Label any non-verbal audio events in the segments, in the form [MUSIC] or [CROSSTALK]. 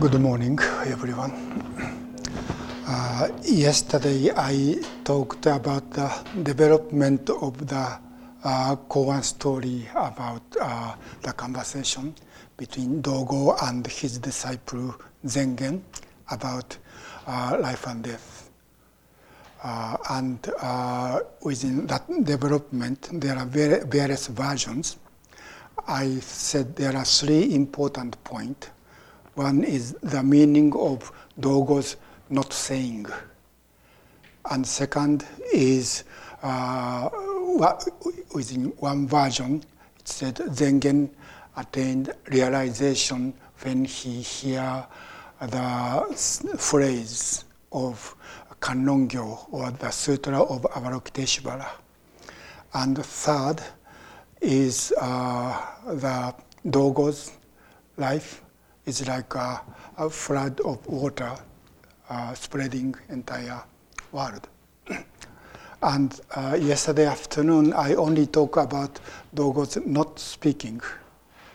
Good morning, everyone. Uh, yesterday I talked about the development of the uh, koan story about uh, the conversation between Dogo and his disciple Zengen about uh, life and death. Uh, and uh, within that development, there are various versions. I said there are three important points. One is the meaning of Dogo's not saying. And second is uh, within one version, it said Zengen attained realization when he hear the phrase of Kannongyo or the Sutra of Avalokiteshvara. And third is uh, the Dogo's life is like a, a flood of water uh, spreading entire world. [CLEARS THROAT] and uh, yesterday afternoon, I only talk about Dogo's not speaking.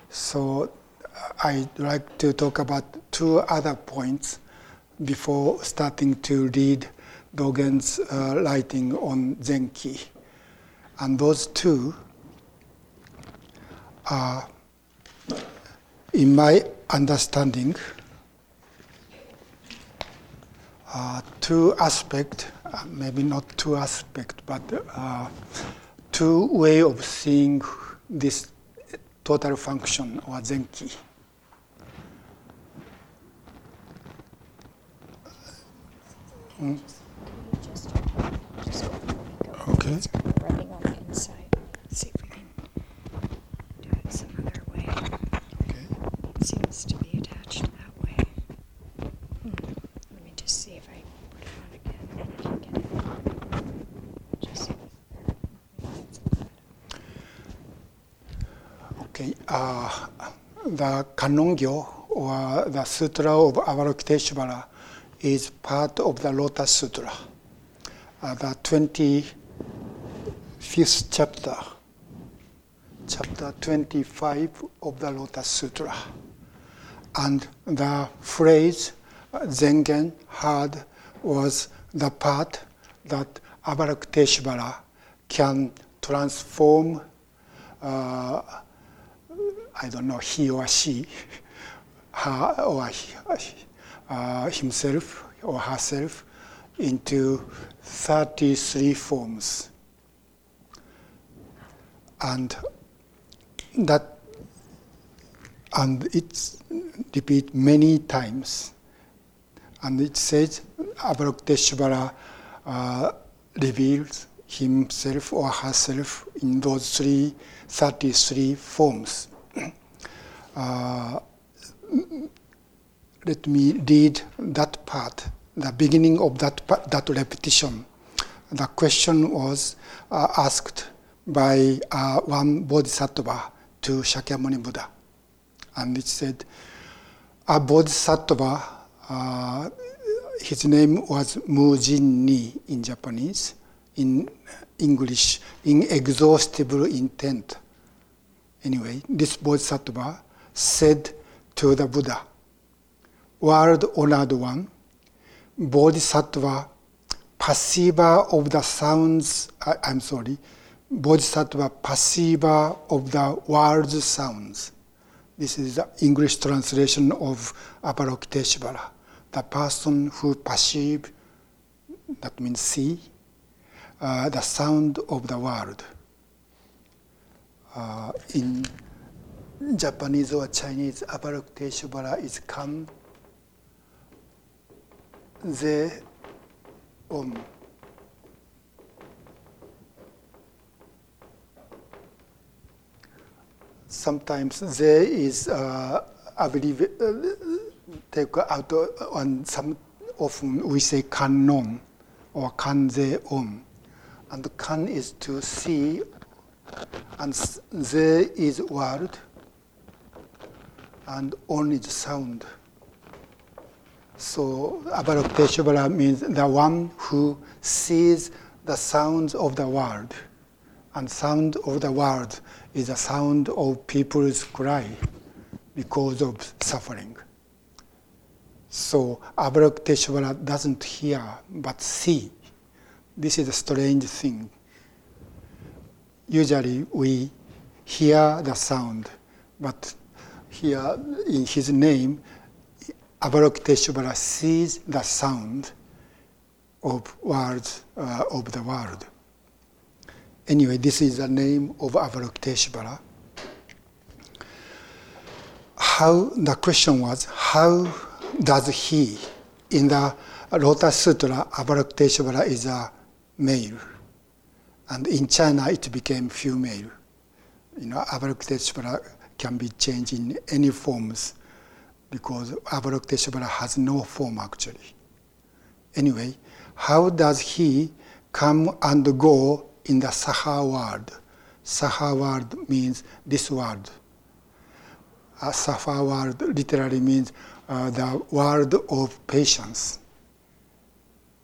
So I'd like to talk about two other points before starting to read Dogen's uh, writing on Zenki. And those two are, in my understanding, uh, two aspects, uh, maybe not two aspects, but uh, two way of seeing this total function or Zenki. Mm. Okay. Running on the inside. See if we can do it some other way. Okay. It seems to be attached that way. Hmm. Let me just see if I put it on again. I can get it. Just that's good. Okay. Uh, the Kannongyo or the Sutra of Avalokiteshvara is part of the Lotus Sutra, uh, the 25th chapter, chapter 25 of the Lotus Sutra. And the phrase uh, Zengen had was the part that Avalokiteshvara can transform, uh, I don't know, he or she, [LAUGHS] her or uh, himself or herself into 33 forms. And that and it's repeat many times. And it says Avalokiteshvara uh, reveals himself or herself in those three, 33 forms. Uh, let me read that part, the beginning of that, that repetition. The question was uh, asked by uh, one bodhisattva to Shakyamuni Buddha. And it said, a bodhisattva, uh, his name was Mujinni in Japanese, in English, inexhaustible intent. Anyway, this bodhisattva said to the Buddha, world honored one, bodhisattva, perceiver of the sounds, I, I'm sorry, bodhisattva, perceiver of the world's sounds. This is the English translation of Avalokiteshvara, the person who perceive, that means see, uh, the sound of the world. Uh, in Japanese or Chinese, Avalokiteshvara is come the om. Sometimes there is, uh, I believe, uh, take out on some, often we say kannon or kanze om. And kan is to see, and there is word, and on is sound. So Avalokiteshvara means the one who sees the sounds of the world. And sound of the world is the sound of people's cry because of suffering. So Avalokiteshvara doesn't hear but see. This is a strange thing. Usually we hear the sound, but here in his name, Avalokiteshvara sees the sound of words uh, of the world. Anyway, this is the name of Avalokiteshvara. How the question was, how does he, in the Lotus Sutra, Avalokiteshvara is a male, and in China it became female. You know, Avalokiteshvara can be changed in any forms because Avalokiteshvara has no form actually. Anyway, how does he come and go in the Saha world? Saha world means this world. Uh, Saha world literally means uh, the world of patience.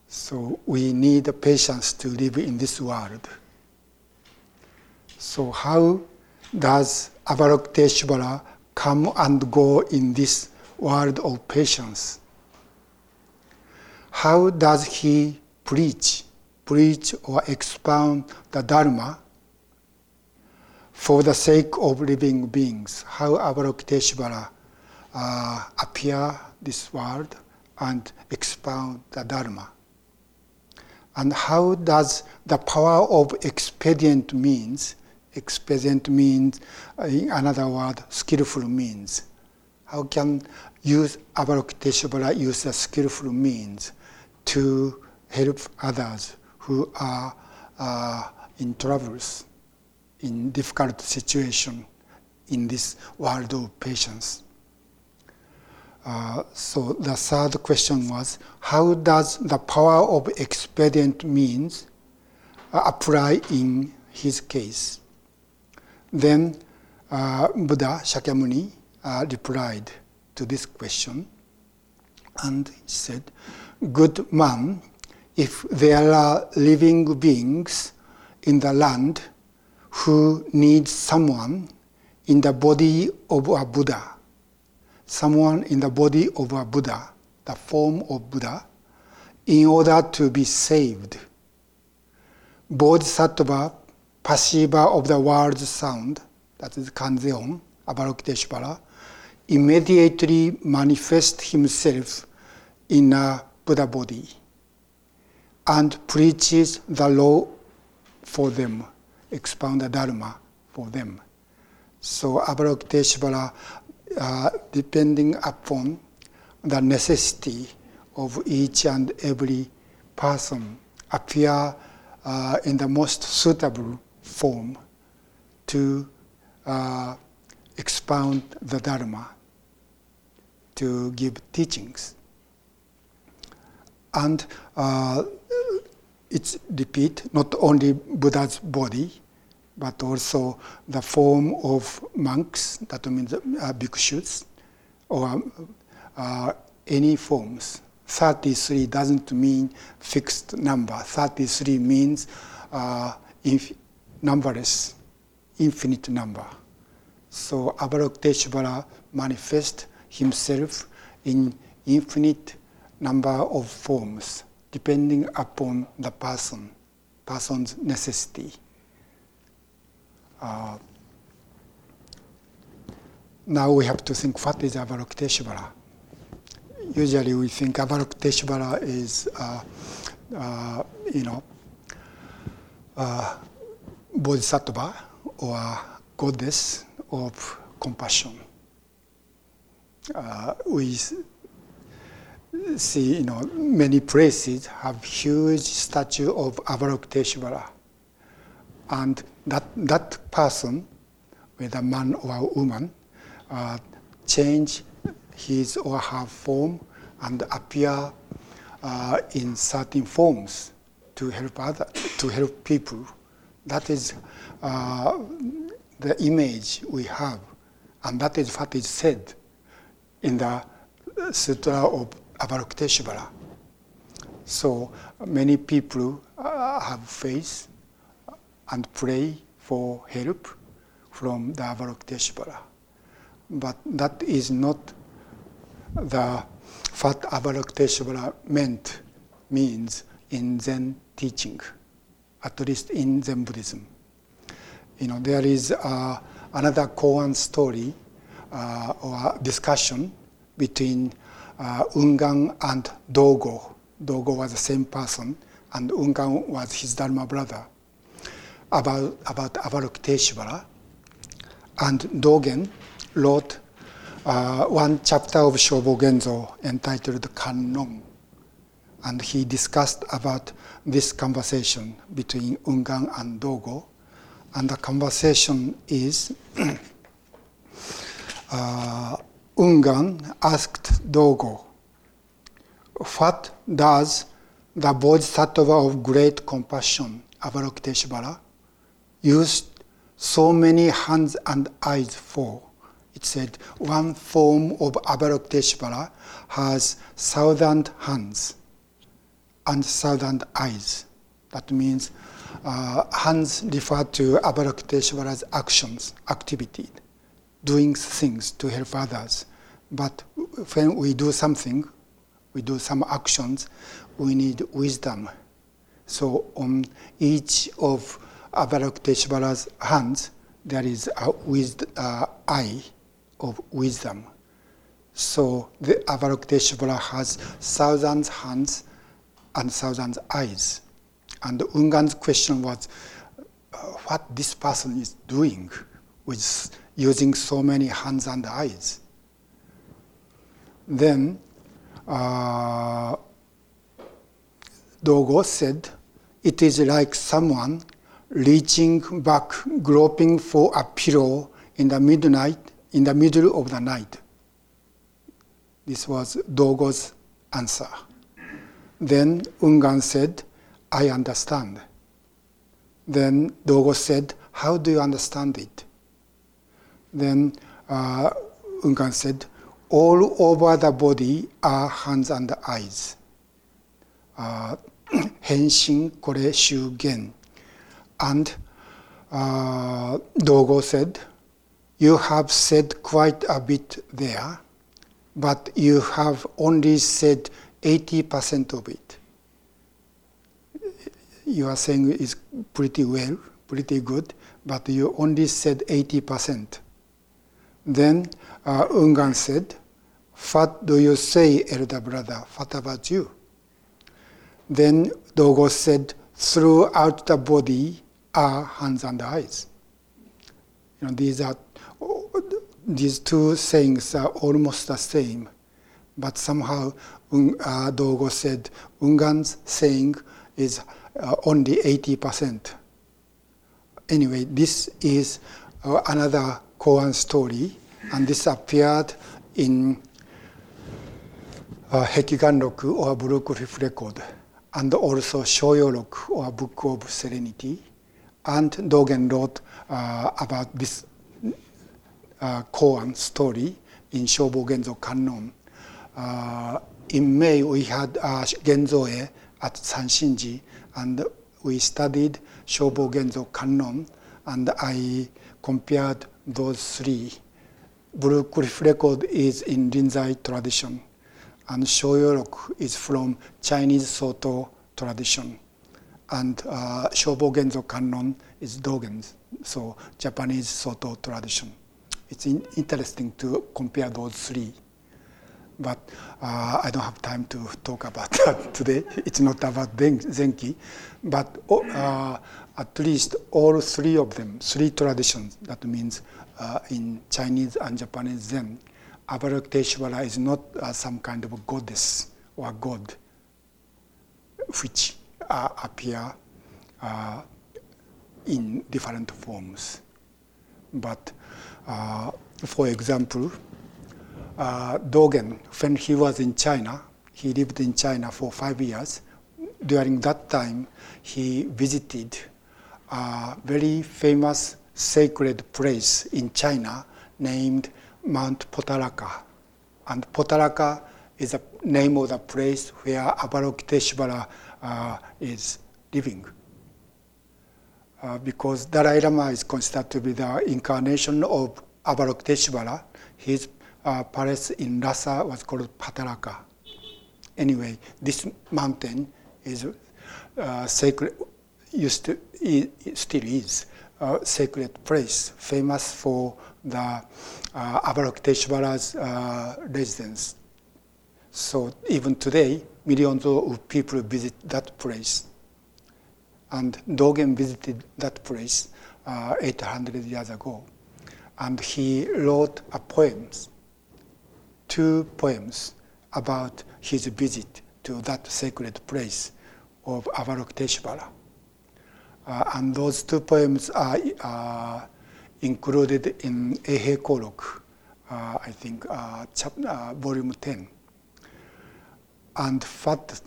So we need patience to live in this world. So how does Avalokiteshvara come and go in this world of patience? How does he preach, preach or expound the Dharma for the sake of living beings? How Avalokiteshvara uh, appear this world and expound the Dharma? And how does the power of expedient means, expedient means, uh, in another word, skillful means, how can use Avalokiteshvara use the skillful means to help others who are uh, in troubles, in difficult situation in this world of patience? Uh, so the third question was, how does the power of expedient means uh, apply in his case? Then uh, Buddha Shakyamuni uh, replied to this question, and said, "Good man, if there are living beings in the land who need someone in the body of a Buddha." someone in the body of a Buddha, the form of Buddha, in order to be saved. Bodhisattva, perceiver of the world's sound, that is Kanzeon, Avalokiteshvara, immediately manifests himself in a Buddha body and preaches the law for them, expound the Dharma for them. So Avalokiteshvara uh, depending upon the necessity of each and every person appear uh, in the most suitable form to uh, expound the Dharma, to give teachings. And uh, it's repeat not only Buddha's body, but also the form of monks, that means uh, bhikshus, or uh, any forms. 33 doesn't mean fixed number. 33 means uh, inf- numberless, infinite number. So Avalokiteshvara manifests himself in infinite number of forms, depending upon the person, person's necessity. Uh, now we have to think what is Avalokiteshvara. Usually we think Avalokiteshvara is, uh, uh, you know, uh, bodhisattva or goddess of compassion. Uh, we see, you know, many places have huge statue of Avalokiteshvara and that, that person, whether man or woman, uh, change his or her form and appear uh, in certain forms to help other, to help people. That is uh, the image we have, and that is what is said in the Sutra of Avalokiteshvara. So many people uh, have faith and pray for help from the Avalokiteshvara. But that is not the what Avalokiteshvara meant means in Zen teaching, at least in Zen Buddhism. You know, there is uh, another koan story uh, or discussion between uh, Ungan and Dogo. Dogo was the same person, and Ungan was his Dharma brother, about, about Avalokiteshvara. And Dogen wrote uh, one chapter of Shobogenzo entitled Kannon. And he discussed about this conversation between Ungan and Dogo. And the conversation is [CLEARS THROAT] uh, Ungan asked Dogo, What does the Bodhisattva of great compassion, Avalokiteshvara, use so many hands and eyes for? It said, one form of Avalokiteshvara has thousand hands and thousand eyes. That means uh, hands refer to Avalokiteshvara's actions, activity, doing things to help others. But when we do something, we do some actions, we need wisdom. So on each of Avalokiteshvara's hands, there is a wisdom, uh, eye of wisdom. So the Avalokiteshvara has thousands hands and thousands eyes. And Ungan's question was uh, what this person is doing with using so many hands and eyes. Then uh, Dogo said, it is like someone reaching back, groping for a pillow in the midnight, in the middle of the night. This was Dogo's answer. Then Ungan said, I understand. Then Dogo said, How do you understand it? Then uh, said, All over the body are hands and eyes. Uh, [CLEARS THROAT] henshin kore shugen. And uh, Dogo said, You have said quite a bit there, but you have only said 80% of it. You are saying is pretty well, pretty good, but you only said 80%. Then uh, Ungan said, What do you say, elder brother? What about you? Then Dogo said, Throughout the body are hands and eyes. You know, these are these two sayings are almost the same, but somehow uh, Dogo said Ungan's saying is uh, only 80%. Anyway, this is uh, another koan story, and this appeared in uh, Hekigan Roku or Blue Record, and also Shoyo or Book of Serenity. And Dogen wrote uh, about this uh, koan story in Shobo Genzo Kannon. Uh, in May, we had uh, Genzoe at Sanshinji, and we studied Shobo Genzo Kannon, and I compared those three. Blue Cliff record is in Rinzai tradition, and Shoyorok is from Chinese Soto tradition, and uh, Shobo Genzo Kannon is Dogen's, so Japanese Soto tradition. It's in, interesting to compare those three but uh, I don't have time to talk about that today. It's not about Zenki, but uh, at least all three of them, three traditions, that means uh, in Chinese and Japanese Zen, Avalokiteshvara is not uh, some kind of goddess or god which uh, appear uh, in different forms. But for example, uh, Dogen, when he was in China, he lived in China for five years. During that time, he visited a very famous sacred place in China named Mount Potalaka. And Potalaka is the name of the place where Avalokiteshvara uh, is living. Uh, because Dalai Lama is considered to be the incarnation of Avalokiteshvara, his uh, palace in Lhasa was called Patalaka. Anyway, this mountain is uh, sacred, used to, it still is a sacred place, famous for the uh, Avalokiteshvara's uh, residence. So even today, millions of people visit that place. And Dogen visited that place uh, 800 years ago. And he wrote a poems, two poems about his visit to that sacred place of Avalokiteshvara. Uh, and those two poems are uh, included in Eihei Koroku, uh, I think, uh, uh, volume 10. And what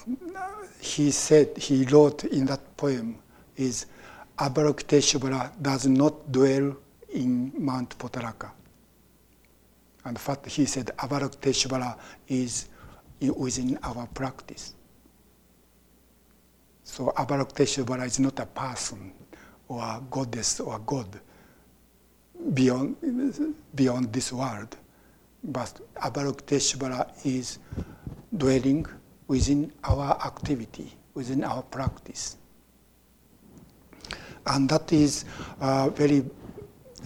he said, he wrote in that poem is Avalokiteshvara does not dwell in Mount Potalaka. And what he said, Avalokiteshvara is within our practice. So Avalokiteshvara is not a person or a goddess or a god beyond, beyond this world, but Avalokiteshvara is dwelling within our activity, within our practice. And that is uh, very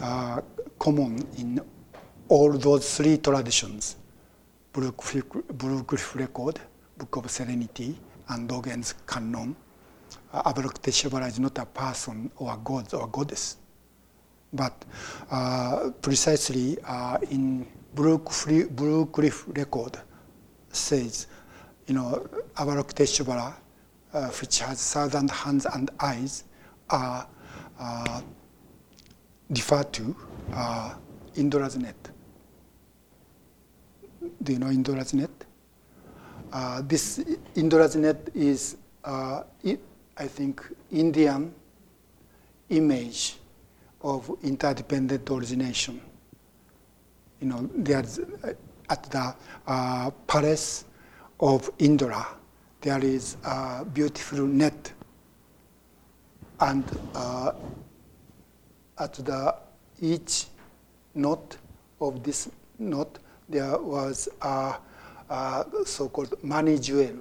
uh, common in all those three traditions Blue Cliff Record, Book of Serenity, and Dogen's Kannon. Uh, Avalokiteshvara is not a person or a god or a goddess. But uh, precisely uh, in Blue Cliff Record says, you know, Avalokiteshvara, uh, which has thousand hands and eyes, are uh, referred to uh, Indra's net. Do you know Indra's net? Uh, this Indra's net is, uh, it, I think, Indian image of interdependent origination. You know, there's uh, at the uh, palace of Indra, there is a beautiful net and uh, at the each knot of this knot there was a, a so-called mani jewel.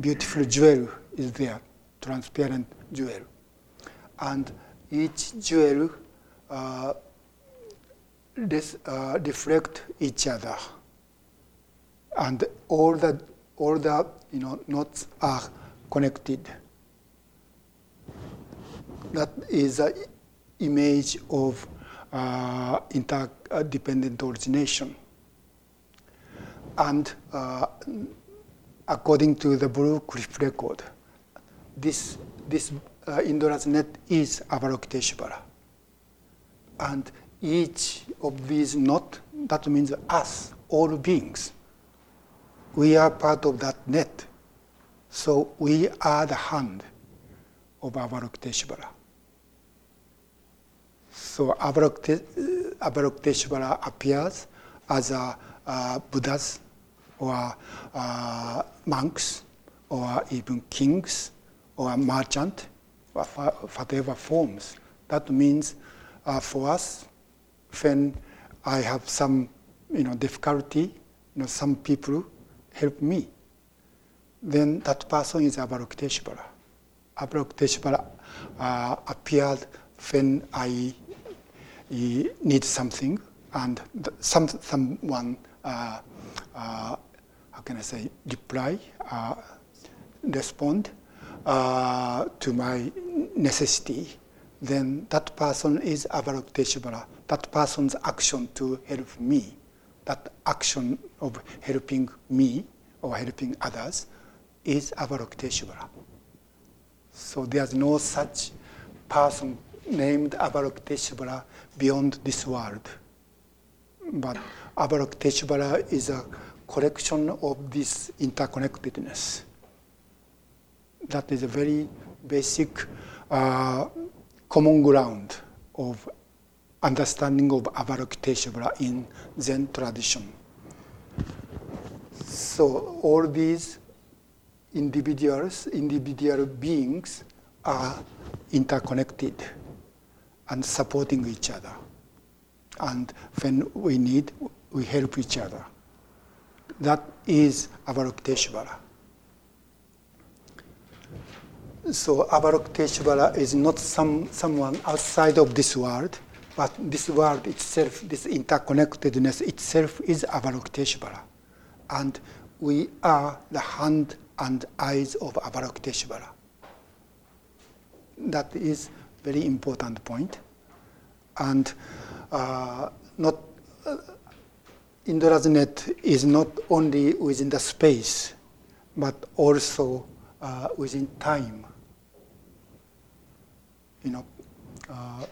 Beautiful jewel is there, transparent jewel, and each jewel uh, uh, reflect each other, and all the all the you know knots are connected. That is an image of uh, interdependent origination. And uh, according to the Blue Cliff record, this, this uh, Indra's net is Avalokiteshvara. And each of these knot, that means us, all beings. We are part of that net. So we are the hand of Avalokiteshvara. So Avalokiteshvara appears as a uh, Buddhas or uh, monks or even kings or a merchant or whatever forms. That means uh, for us, when I have some you know, difficulty, you know, some people help me, then that person is Avalokiteshvara. Avalokiteshvara uh, appeared when I need something and some, someone, uh, uh, how can I say, reply, uh, respond uh, to my necessity, then that person is Avalokiteshvara. That person's action to help me, that action of helping me or helping others is Avalokiteshvara. So there's no such person named Avalokiteshvara beyond this world. But Avalokiteshvara is a collection of this interconnectedness. That is a very basic uh, common ground of understanding of Avalokiteshvara in Zen tradition. So all these individuals, individual beings are interconnected and supporting each other. And when we need, we help each other. That is Avalokiteshvara. So Avalokiteshvara is not some, someone outside of this world, but this world itself, this interconnectedness itself is Avalokiteshvara. And we are the hand and eyes of Avalokiteshvara. That is very important point. And uh, not uh, Indra's net is not only within the space, but also uh, within time. You know, uh,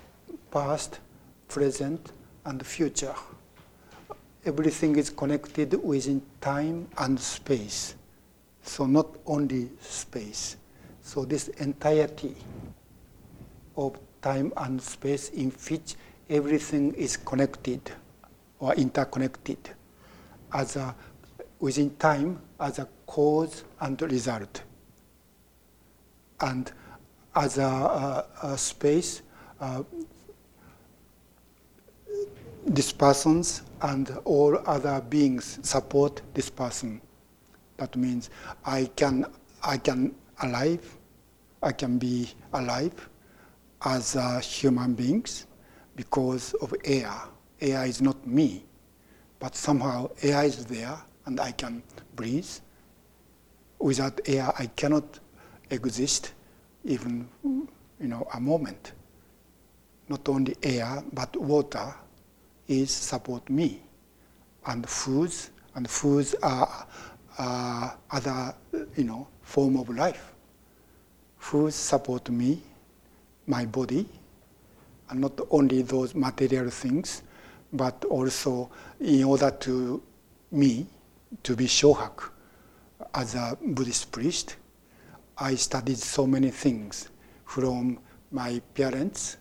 past, present, and future. Everything is connected within time and space. So not only space. So this entirety of time and space in which everything is connected or interconnected as a, within time as a cause and result. And as a, a, a space, uh, this person's and all other beings support this person. That means I can, I can alive, I can be alive as uh, human beings because of air. Air is not me, but somehow air is there and I can breathe. Without air, I cannot exist even you know a moment. Not only air, but water is support me, and foods and foods are uh, other you know form of life. Foods support me, my body, and not only those material things, but also in order to me to be Shohaku as a Buddhist priest, I studied so many things from my parents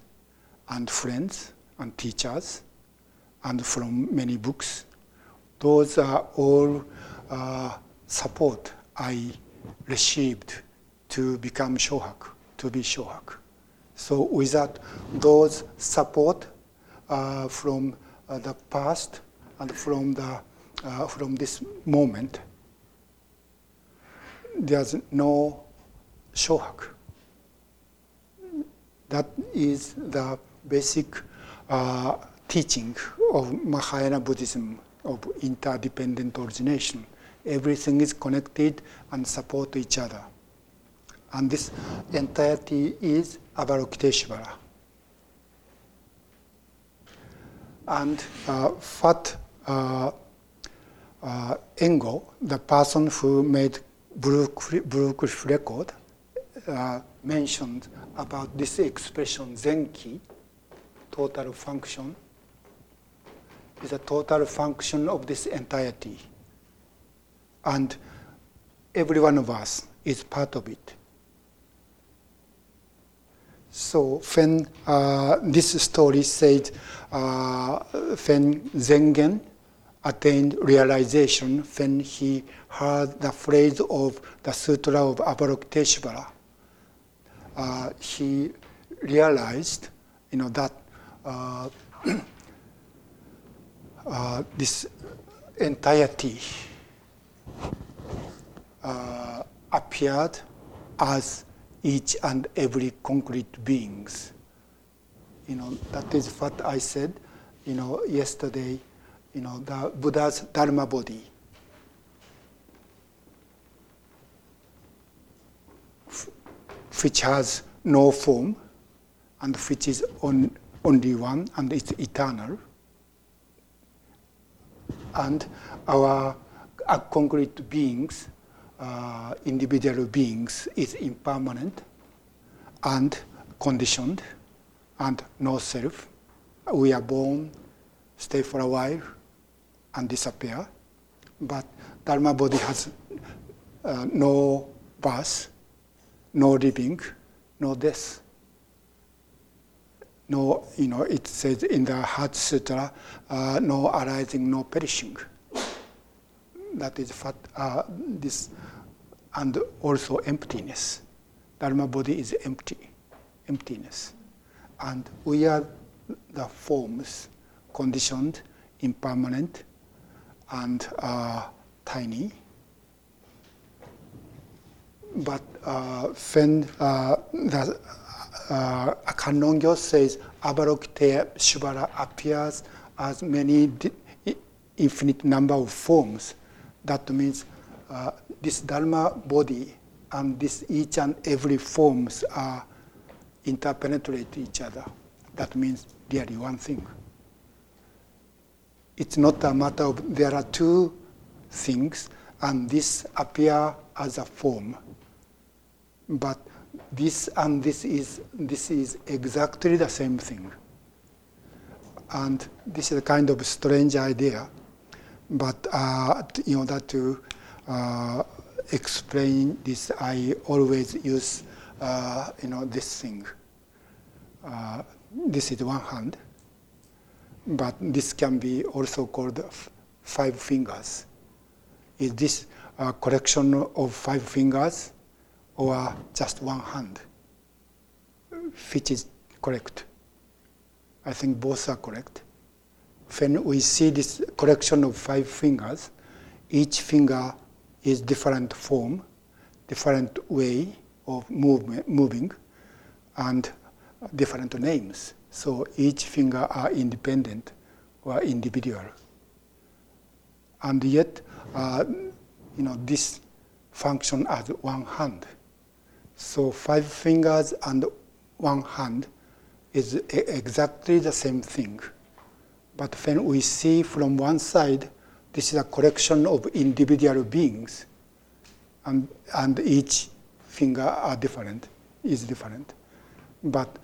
and friends and teachers and from many books. Those are all uh, support I received to become Shohaku, to be Shohaku. So without those support uh, from uh, the past and from the uh, from this moment, there's no Shohaku. That is the basic uh, teaching of Mahayana Buddhism of interdependent origination. Everything is connected and support each other. And this entirety is Avalokiteshvara. And uh, Fat uh, uh, Engo, the person who made Blue Cliff record, uh, mentioned about this expression Zenki, total function, is a total function of this entirety. And every one of us is part of it. So when uh, this story said uh, when Zengen attained realization when he heard the phrase of the Sutra of Avalokiteshvara, uh, he realized, you know, that uh, [CLEARS THROAT] uh, this entirety uh, appeared as each and every concrete beings. You know, that is what I said, you know, yesterday, you know, the Buddha's Dharma body. Which has no form and which is on, only one and it's eternal. And our, our concrete beings uh, individual beings is impermanent and conditioned and no self. We are born, stay for a while, and disappear. But Dharma body has uh, no birth, no living, no death. No, you know, it says in the Heart Sutra, uh, no arising, no perishing. That is what uh, this and also emptiness. Dharma body is empty, emptiness. And we are the forms conditioned, impermanent, and uh, tiny. But uh, when uh, the uh, says Avalokiteshvara appears as many infinite number of forms, that means uh, this Dharma body and this each and every forms are interpenetrate each other. That means really one thing. It's not a matter of there are two things and this appear as a form, but this and this is this is exactly the same thing. And this is a kind of strange idea, but uh, in order to uh, explain this, I always use uh, you know this thing. Uh, this is one hand, but this can be also called five fingers. Is this a collection of five fingers or just one hand? Which is correct? I think both are correct. When we see this collection of five fingers, each finger is different form, different way of movement, moving, and different names. So each finger are independent or individual. And yet, uh, you know, this function as one hand. So five fingers and one hand is exactly the same thing. But when we see from one side, this is a collection of individual beings, and, and each finger are different, is different. But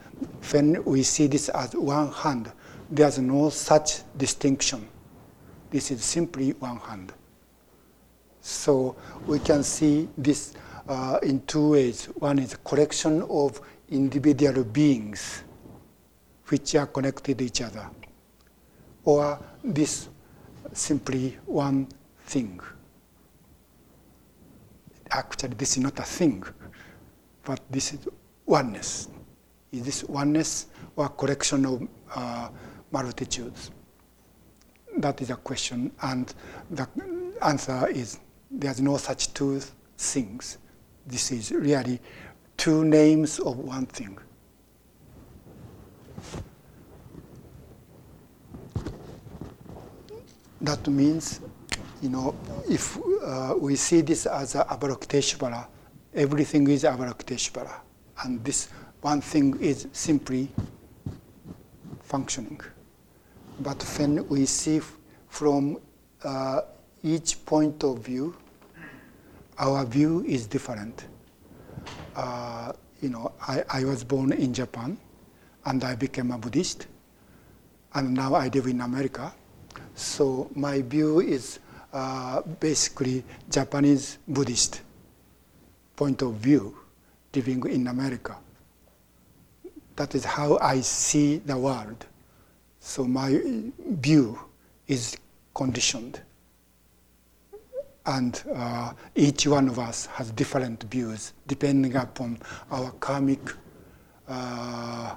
when we see this as one hand, there's no such distinction. This is simply one hand. So we can see this uh, in two ways. One is a collection of individual beings which are connected to each other, or this simply one thing. Actually, this is not a thing, but this is oneness. Is this oneness or a collection of uh, multitudes? That is a question, and the answer is there's no such two things. This is really two names of one thing. That means, you know, if uh, we see this as Avalokiteshvara, everything is Avalokiteshvara, and this one thing is simply functioning. But when we see from uh, each point of view, our view is different. Uh, you know, I, I was born in Japan, and I became a Buddhist, and now I live in America. So my view is uh, basically Japanese Buddhist point of view, living in America. That is how I see the world. So my view is conditioned. And uh, each one of us has different views depending upon our karmic, uh,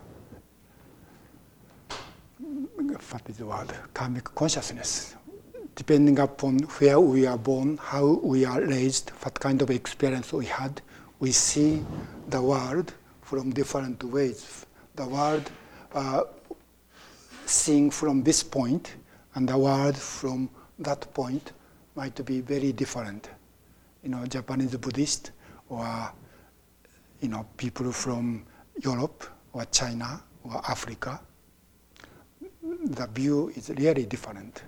what is the word? Karmic consciousness. Depending upon where we are born, how we are raised, what kind of experience we had, we see the world from different ways. The world uh, seeing from this point and the world from that point might be very different. You know, Japanese Buddhist or you know people from Europe or China or Africa. The view is really different.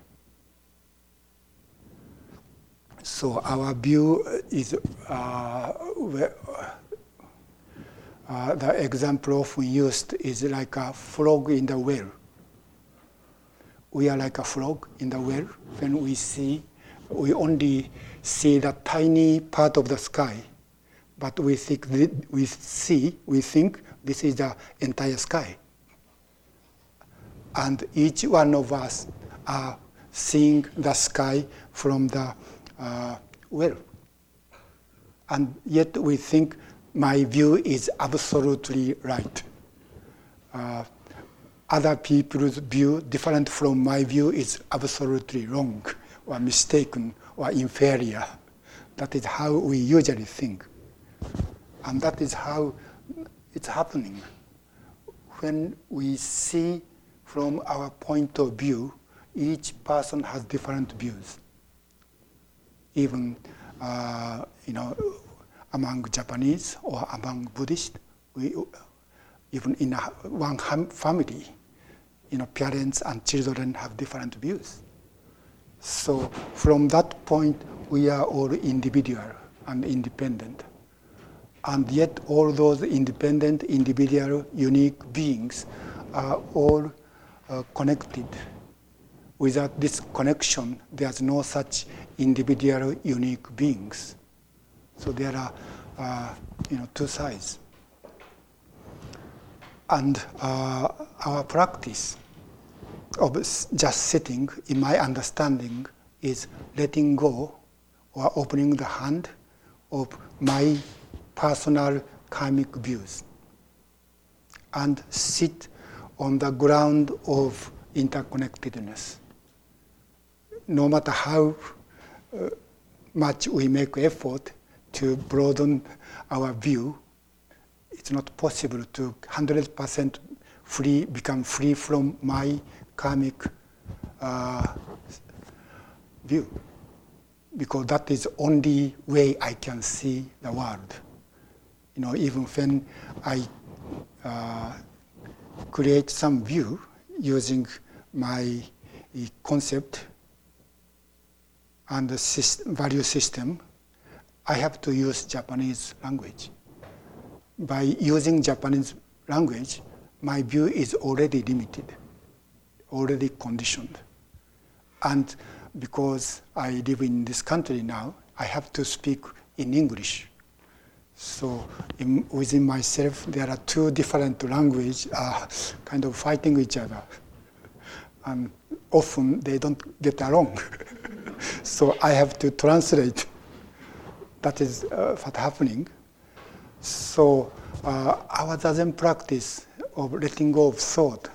So our view is uh, uh, the example often used is like a frog in the well. We are like a frog in the well. When we see, we only see the tiny part of the sky, but we think thi- we see, we think this is the entire sky. And each one of us are seeing the sky from the uh, well. And yet we think my view is absolutely right. Uh, other people's view different from my view is absolutely wrong or mistaken or inferior. That is how we usually think. And that is how it's happening. When we see from our point of view, each person has different views. Even, uh, you know, among Japanese or among Buddhists, we, even in a, one family, you know, parents and children have different views. So from that point, we are all individual and independent. And yet all those independent, individual, unique beings are all uh, connected. Without this connection, there's no such individual, unique beings. So there are, uh, you know, two sides. And uh, our practice of just sitting, in my understanding, is letting go or opening the hand of my personal karmic views and sit on the ground of interconnectedness. No matter how uh, much we make effort to broaden our view, it's not possible to 100% free, become free from my karmic uh, view. Because that is the only way I can see the world. You know, even when I uh, create some view using my concept and the system, value system, I have to use Japanese language. By using Japanese language, my view is already limited, already conditioned. And because I live in this country now, I have to speak in English. So in, within myself, there are two different languages uh, kind of fighting each other. And often they don't get along. [LAUGHS] so I have to translate. That is uh, what's happening. So uh, our Zazen practice of letting go of thought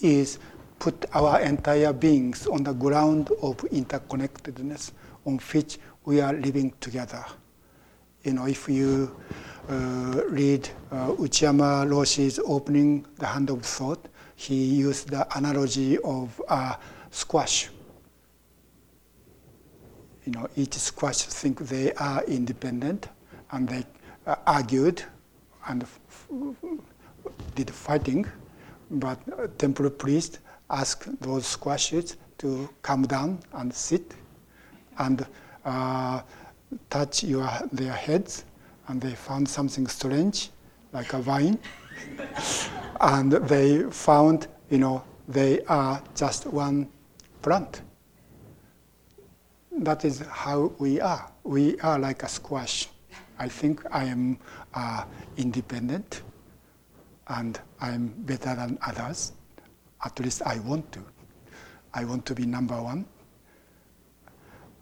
is put our entire beings on the ground of interconnectedness on which we are living together you know, if you uh, read uh, Uchiyama Roshi's opening, The Hand of Thought, he used the analogy of a squash. You know, each squash think they are independent, and they uh, argued and f- did fighting, but temple priest asked those squashes to come down and sit, and uh, touch your, their heads and they found something strange, like a vine. [LAUGHS] and they found, you know, they are just one plant. That is how we are. We are like a squash. I think I am uh, independent and I'm better than others. At least I want to. I want to be number one.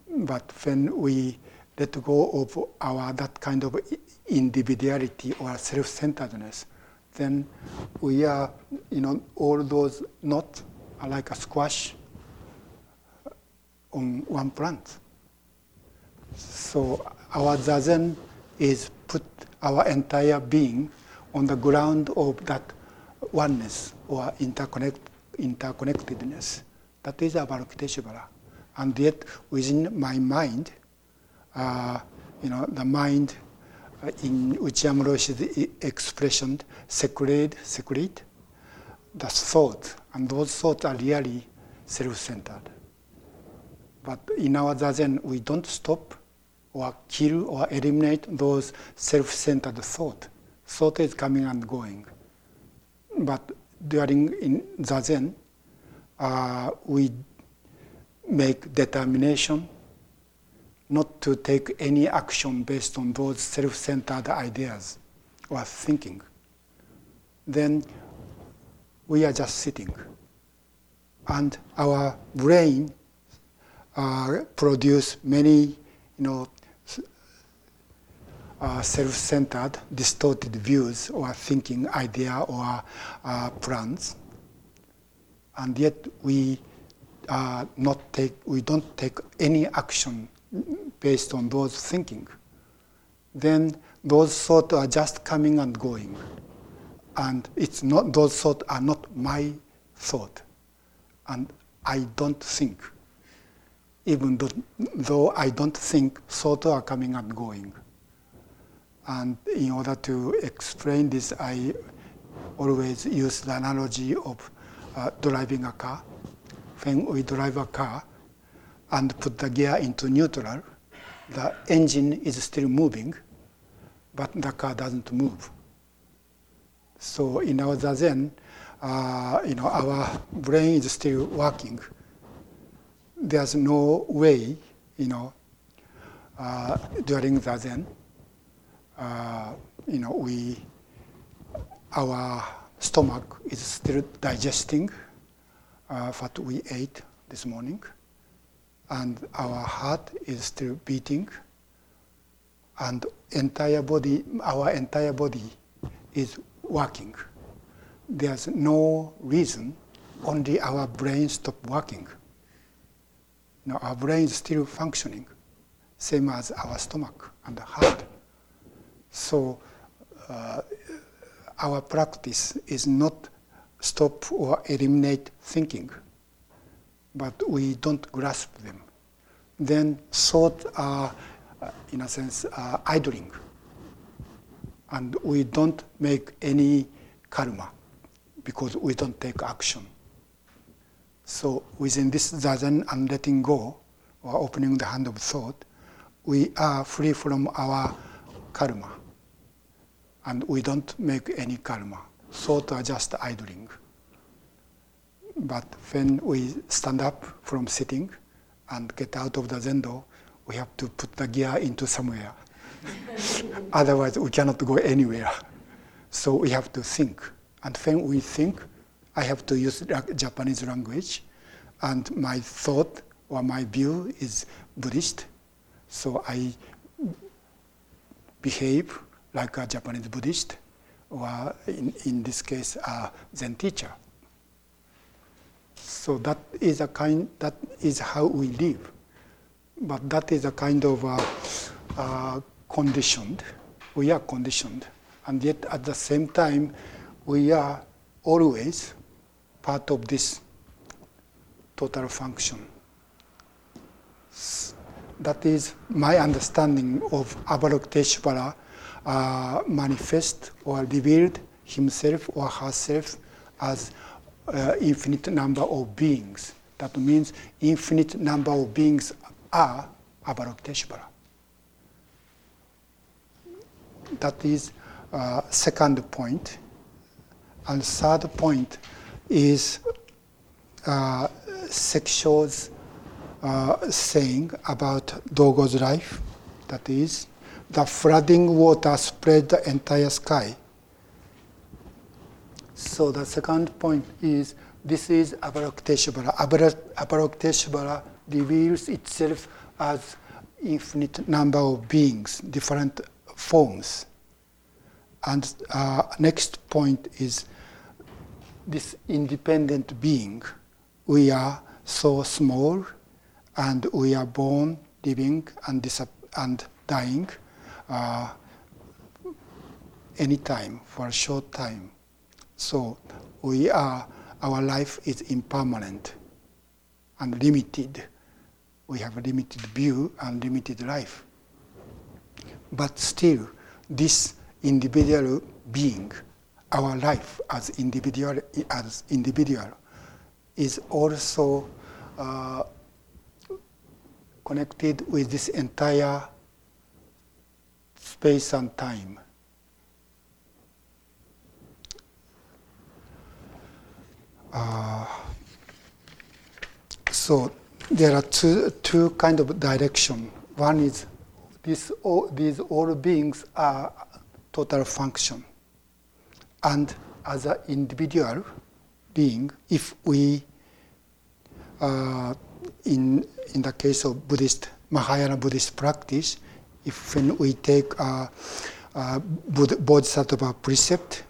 But when we let go of our that kind of individuality or self-centeredness, then we are, you know, all those knots are like a squash on one plant. So our zazen is put our entire being on the ground of that oneness or interconnect, interconnectedness. That is Avalokiteshvara. And yet within my mind, uh, you know, the mind uh, in Uchiyama Roshi's expression, secrete, secrete, the thought, and those thoughts are really self-centered. But in our zazen, we don't stop or kill or eliminate those self-centered thought. Thought is coming and going. But during in zazen, uh, we make determination not to take any action based on those self centered ideas or thinking, then we are just sitting. And our brain uh, produce many, you know, uh, self-centered, distorted views or thinking idea or uh, plans. and yet we uh, not take, we don't take any action based on those thinking, then those thoughts are just coming and going. And it's not, those thoughts are not my thought. And I don't think. Even though, though I don't think, thoughts are coming and going. And in order to explain this, I always use the analogy of uh, driving a car. When we drive a car and put the gear into neutral, the engine is still moving, but the car doesn't move. So in our zazen, uh, you know, our brain is still working. There's no way, you know, uh, during zazen, uh, you know, we, our stomach is still digesting uh, what we ate this morning, and our heart is still beating, and entire body, our entire body is working. There's no reason, only our brain stop working. Now our brain is still functioning, same as our stomach and the heart. So uh, our practice is not stop or eliminate thinking, but we don't grasp them. Then thoughts are, uh, in a sense, uh, idling, and we don't make any karma because we don't take action. So within this zazen and letting go, or opening the hand of thought, we are free from our karma. And we don't make any karma. Thoughts are just idling. But when we stand up from sitting and get out of the zendo, we have to put the gear into somewhere. [LAUGHS] Otherwise, we cannot go anywhere. So we have to think. And when we think, I have to use Japanese language, and my thought or my view is Buddhist. So I behave like a Japanese Buddhist, or in, in this case, a Zen teacher. So that is a kind. That is how we live. But that is a kind of uh, uh, conditioned. We are conditioned, and yet at the same time, we are always part of this total function. That is my understanding of Avalokiteshvara uh, manifest or revealed himself or herself as uh, infinite number of beings. That means infinite number of beings are Avalokiteshvara. That is uh, second point. And third point is uh, Sekisho's uh, saying about Dogo's life, that is, the flooding water spread the entire sky. So the second point is this is Avalokiteshvara. Avalokiteshvara reveals itself as infinite number of beings, different forms. And uh, next point is this independent being. We are so small, and we are born, living, and, and dying uh, anytime for a short time. So we are, our life is impermanent and limited. We have a limited view and limited life. But still, this individual being, our life as individual, as individual, is also uh, connected with this entire space and time. Uh, so there are two, two kind of direction. One is this, all, these all beings are total function. And as an individual being, if we, uh, in, in the case of Buddhist, Mahayana Buddhist practice, if when we take uh, uh, Bodhisattva precept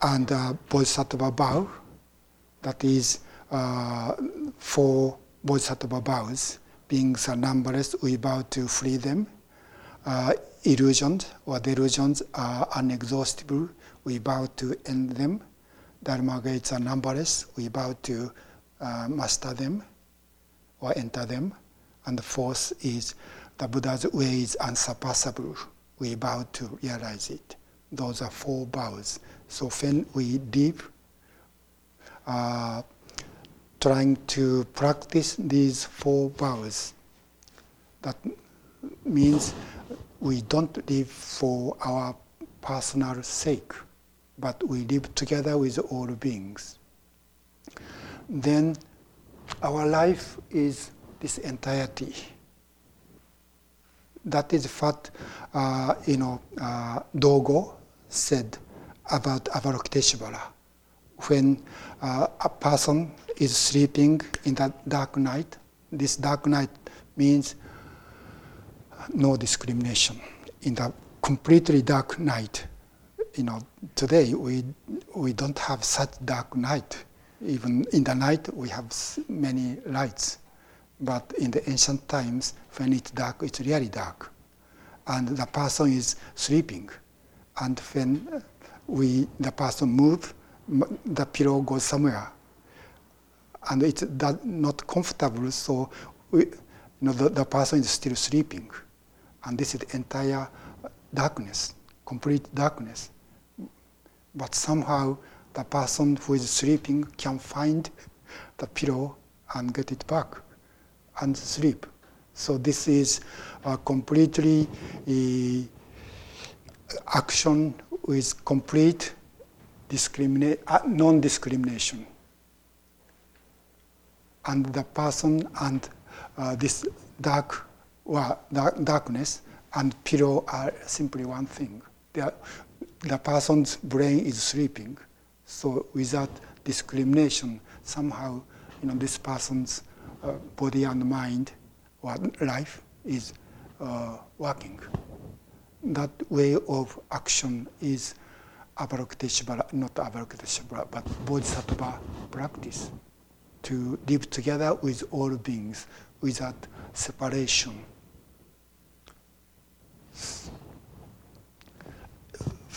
and uh, Bodhisattva vow, that is uh, four bodhisattva vows, beings are numberless, we vow to free them. Uh, illusions or delusions are unexhaustible, we vow to end them. Dharma gates are numberless, we vow to uh, master them or enter them. And the fourth is the Buddha's way is unsurpassable, we vow to realize it. Those are four vows. So when we live, uh, trying to practice these four vows, that means we don't live for our personal sake, but we live together with all beings. Then our life is this entirety. That is what uh, you know uh, Dogo said about Avalokiteshvara. When uh, a person is sleeping in that dark night, this dark night means no discrimination. In the completely dark night, you know, today we, we don't have such dark night. Even in the night, we have many lights. But in the ancient times, when it's dark, it's really dark. And the person is sleeping. And when uh, we, the person move, the pillow goes somewhere. And it's not comfortable, so we, you know, the, the person is still sleeping. And this is entire darkness, complete darkness. But somehow the person who is sleeping can find the pillow and get it back and sleep. So this is a completely uh, action with complete discrimina- uh, non-discrimination. And the person and uh, this dark well, darkness and pillow are simply one thing. Are, the person's brain is sleeping, so without discrimination, somehow, you know, this person's uh, body and mind or life is uh, working. That way of action is Avalokiteshvara, not Avalokiteshvara, but Bodhisattva practice to live together with all beings without separation.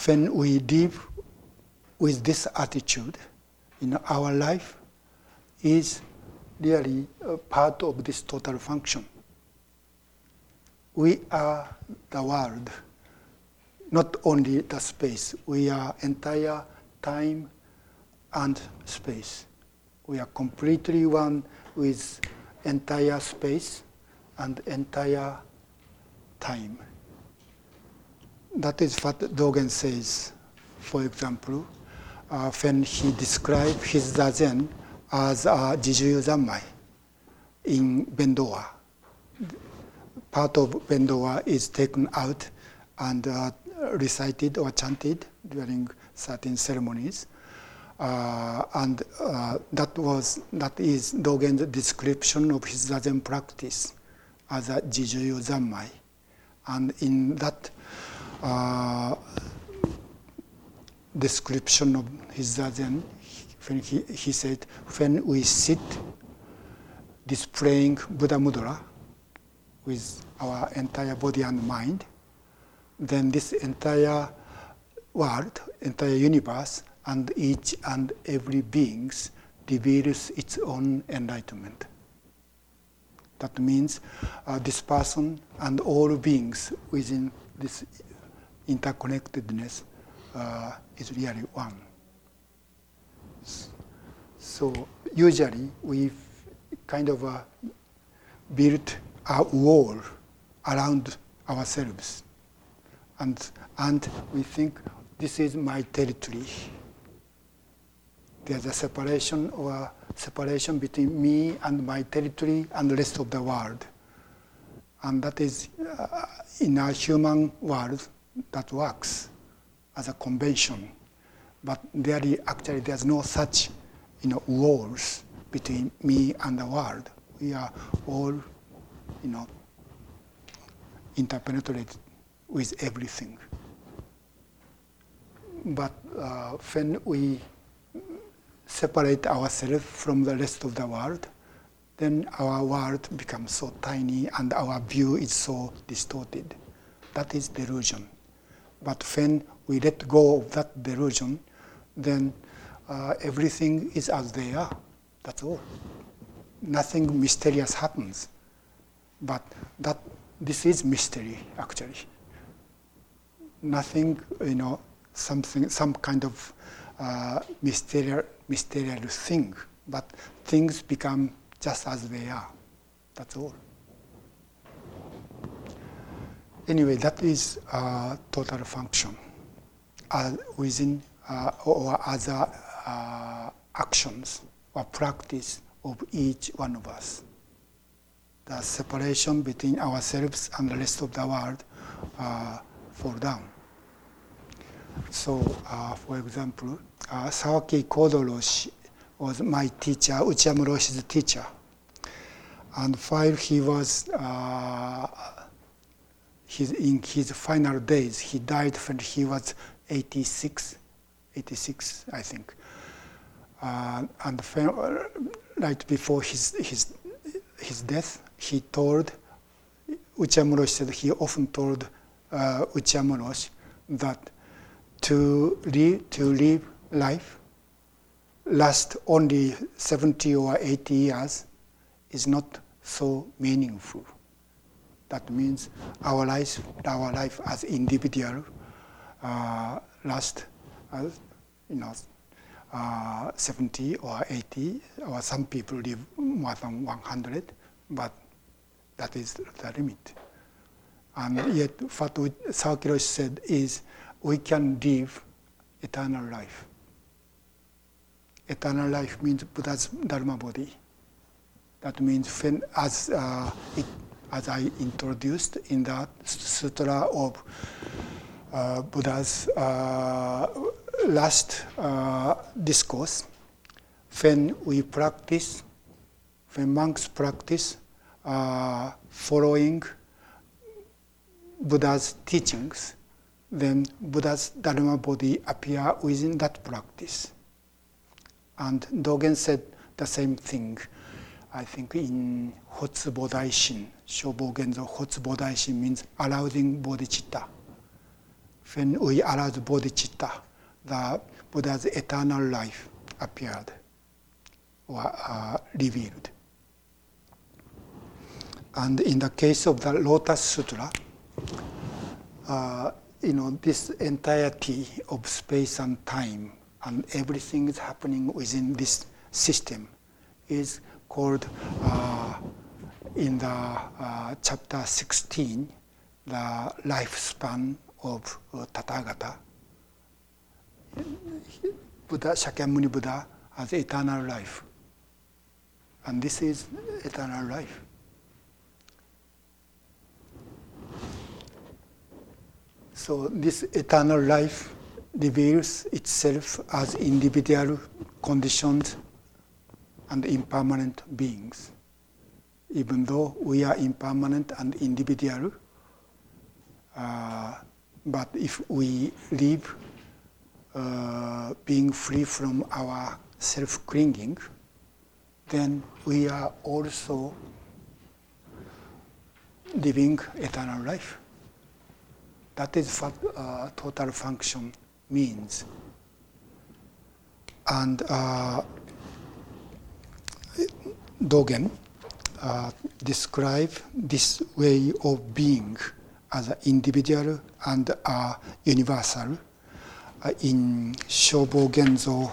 When we live with this attitude in our life, is really a part of this total function. We are the world, not only the space. We are entire time and space. We are completely one with entire space and entire time. That is what Dogen says, for example, uh, when he described his zazen as a Jijuyu Zanmai in Bendowa. Part of Bendowa is taken out and uh, recited or chanted during certain ceremonies. Uh, and uh, that was that is Dogen's description of his zazen practice as a Jijuyu Zanmai. And in that uh, description of his zazen, when he, he said, when we sit displaying Buddha Mudra with our entire body and mind, then this entire world, entire universe, and each and every beings reveals its own enlightenment. That means uh, this person and all beings within this interconnectedness uh, is really one. So usually we kind of uh, built a wall around ourselves, and and we think this is my territory. There's a separation or a separation between me and my territory and the rest of the world. And that is, uh, in our human world, that works as a convention. But there actually there's no such you know, walls between me and the world. We are all, you know, interpenetrated with everything. But uh, when we separate ourselves from the rest of the world, then our world becomes so tiny and our view is so distorted. That is delusion. But when we let go of that delusion, then uh, everything is as they are. That's all. Nothing mysterious happens. But that this is mystery actually. Nothing, you know, something, some kind of uh, mysterious, mysterious thing. But things become just as they are. That's all. Anyway, that is uh, total function uh, within uh, or other uh, actions or practice of each one of us. The separation between ourselves and the rest of the world uh, fall down. So, uh, for example, uh, Sawaki Kodo Roshi was my teacher, Uchiyama Roshi's teacher. And while he was uh, his, in his final days, he died when he was 86, 86, I think. Uh, and right before his, his, his death, he told, Uchiyama said he often told uh, that to live, to live life last only 70 or 80 years is not so meaningful. That means our life, our life as individual, uh, last, uh, you know, uh, 70 or 80, or some people live more than 100, but that is the limit. And yet, what Sawaki Roshi said is, we can live eternal life eternal life means Buddha's Dharma body. That means when, as, uh, it, as I introduced in the Sutra of uh, Buddha's uh, last uh, discourse, when we practice, when monks practice uh, following Buddha's teachings, then Buddha's Dharma body appear within that practice. And Dogen said the same thing, I think in Hotsu Bodaishin, Shobo Genzo Hotsu Bodaishin means arousing bodhicitta. When we arouse bodhicitta, the Buddha's eternal life appeared or uh, revealed. And in the case of the Lotus Sutra, uh, you know, this entirety of space and time and everything is happening within this system is called uh, in the uh, chapter 16 the lifespan of uh, Tathagata. Buddha, Shakyamuni Buddha as eternal life. And this is eternal life. So this eternal life reveals itself as individual conditioned and impermanent beings. Even though we are impermanent and individual, uh, but if we live uh, being free from our self clinging, then we are also living eternal life. That is what uh, total function means. And uh, Dogen uh, describe this way of being as an individual and a universal in Shobo Genzo.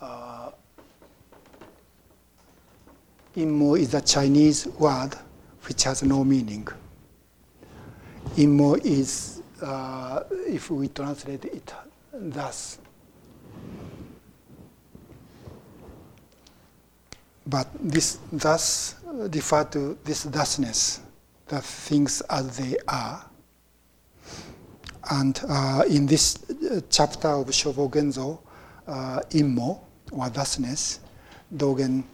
Uh, Immo is a Chinese word which has no meaning. Immo is, uh, if we translate it thus. But this thus refer to this thusness, the things as they are. And uh, in this uh, chapter of Shobo Genzo, uh, Immo, or thusness, Dogen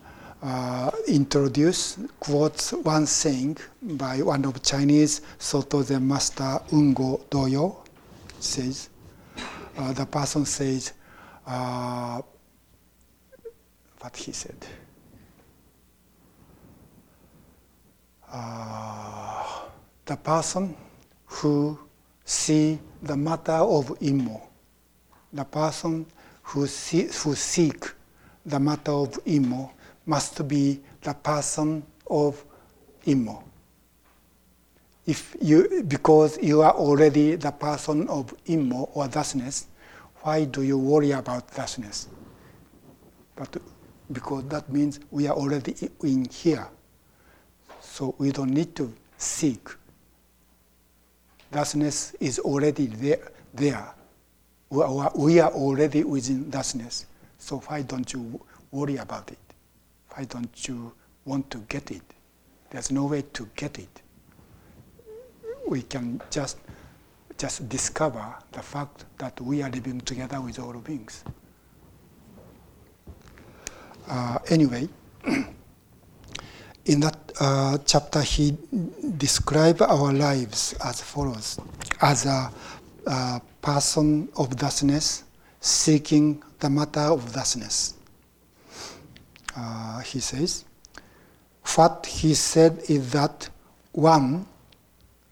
uh, introduce quotes one saying by one of Chinese Soto Zen master Ungo Doyo. Says uh, the person says uh, what he said. The person who see the matter of immo, the person who, see, who seek the matter of immo must be the person of immo. If you, because you are already the person of immo or thusness, why do you worry about thusness? But because that means we are already in here. So we don't need to seek. Thusness is already there. there. We are already within thusness. So why don't you worry about it? Why don't you want to get it? There's no way to get it. We can just just discover the fact that we are living together with all beings. Uh, anyway, [CLEARS THROAT] in that uh, chapter, he described our lives as follows as a, a person of thusness seeking the matter of thusness. Uh, he says, what he said is that one,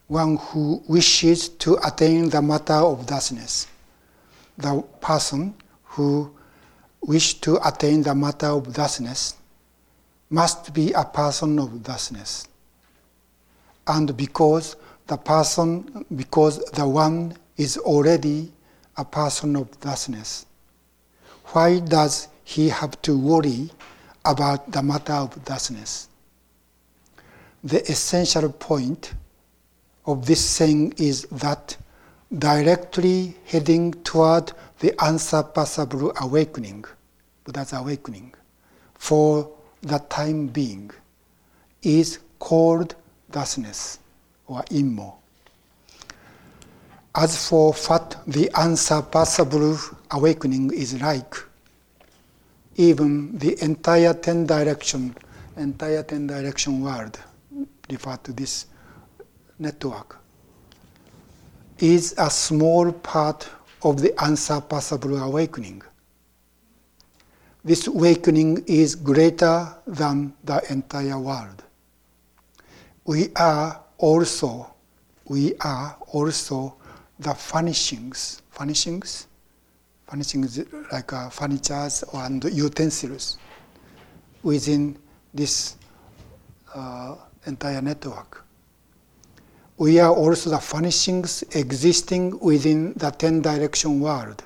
one who wishes to attain the matter of thusness, the person who wishes to attain the matter of thusness, must be a person of thusness. And because the person, because the one is already a person of thusness, why does he have to worry about the matter of thusness? The essential point of this saying is that directly heading toward the unsurpassable awakening, Buddha's awakening, for the time being, is called thusness or immo. As for what the unsurpassable awakening is like, even the entire ten direction, entire ten direction world, refer to this network, is a small part of the unsurpassable awakening. This awakening is greater than the entire world. We are also, we are also the furnishings, furnishings, furnishings like uh, furnitures and utensils within this uh, entire network. We are also the furnishings existing within the ten direction world.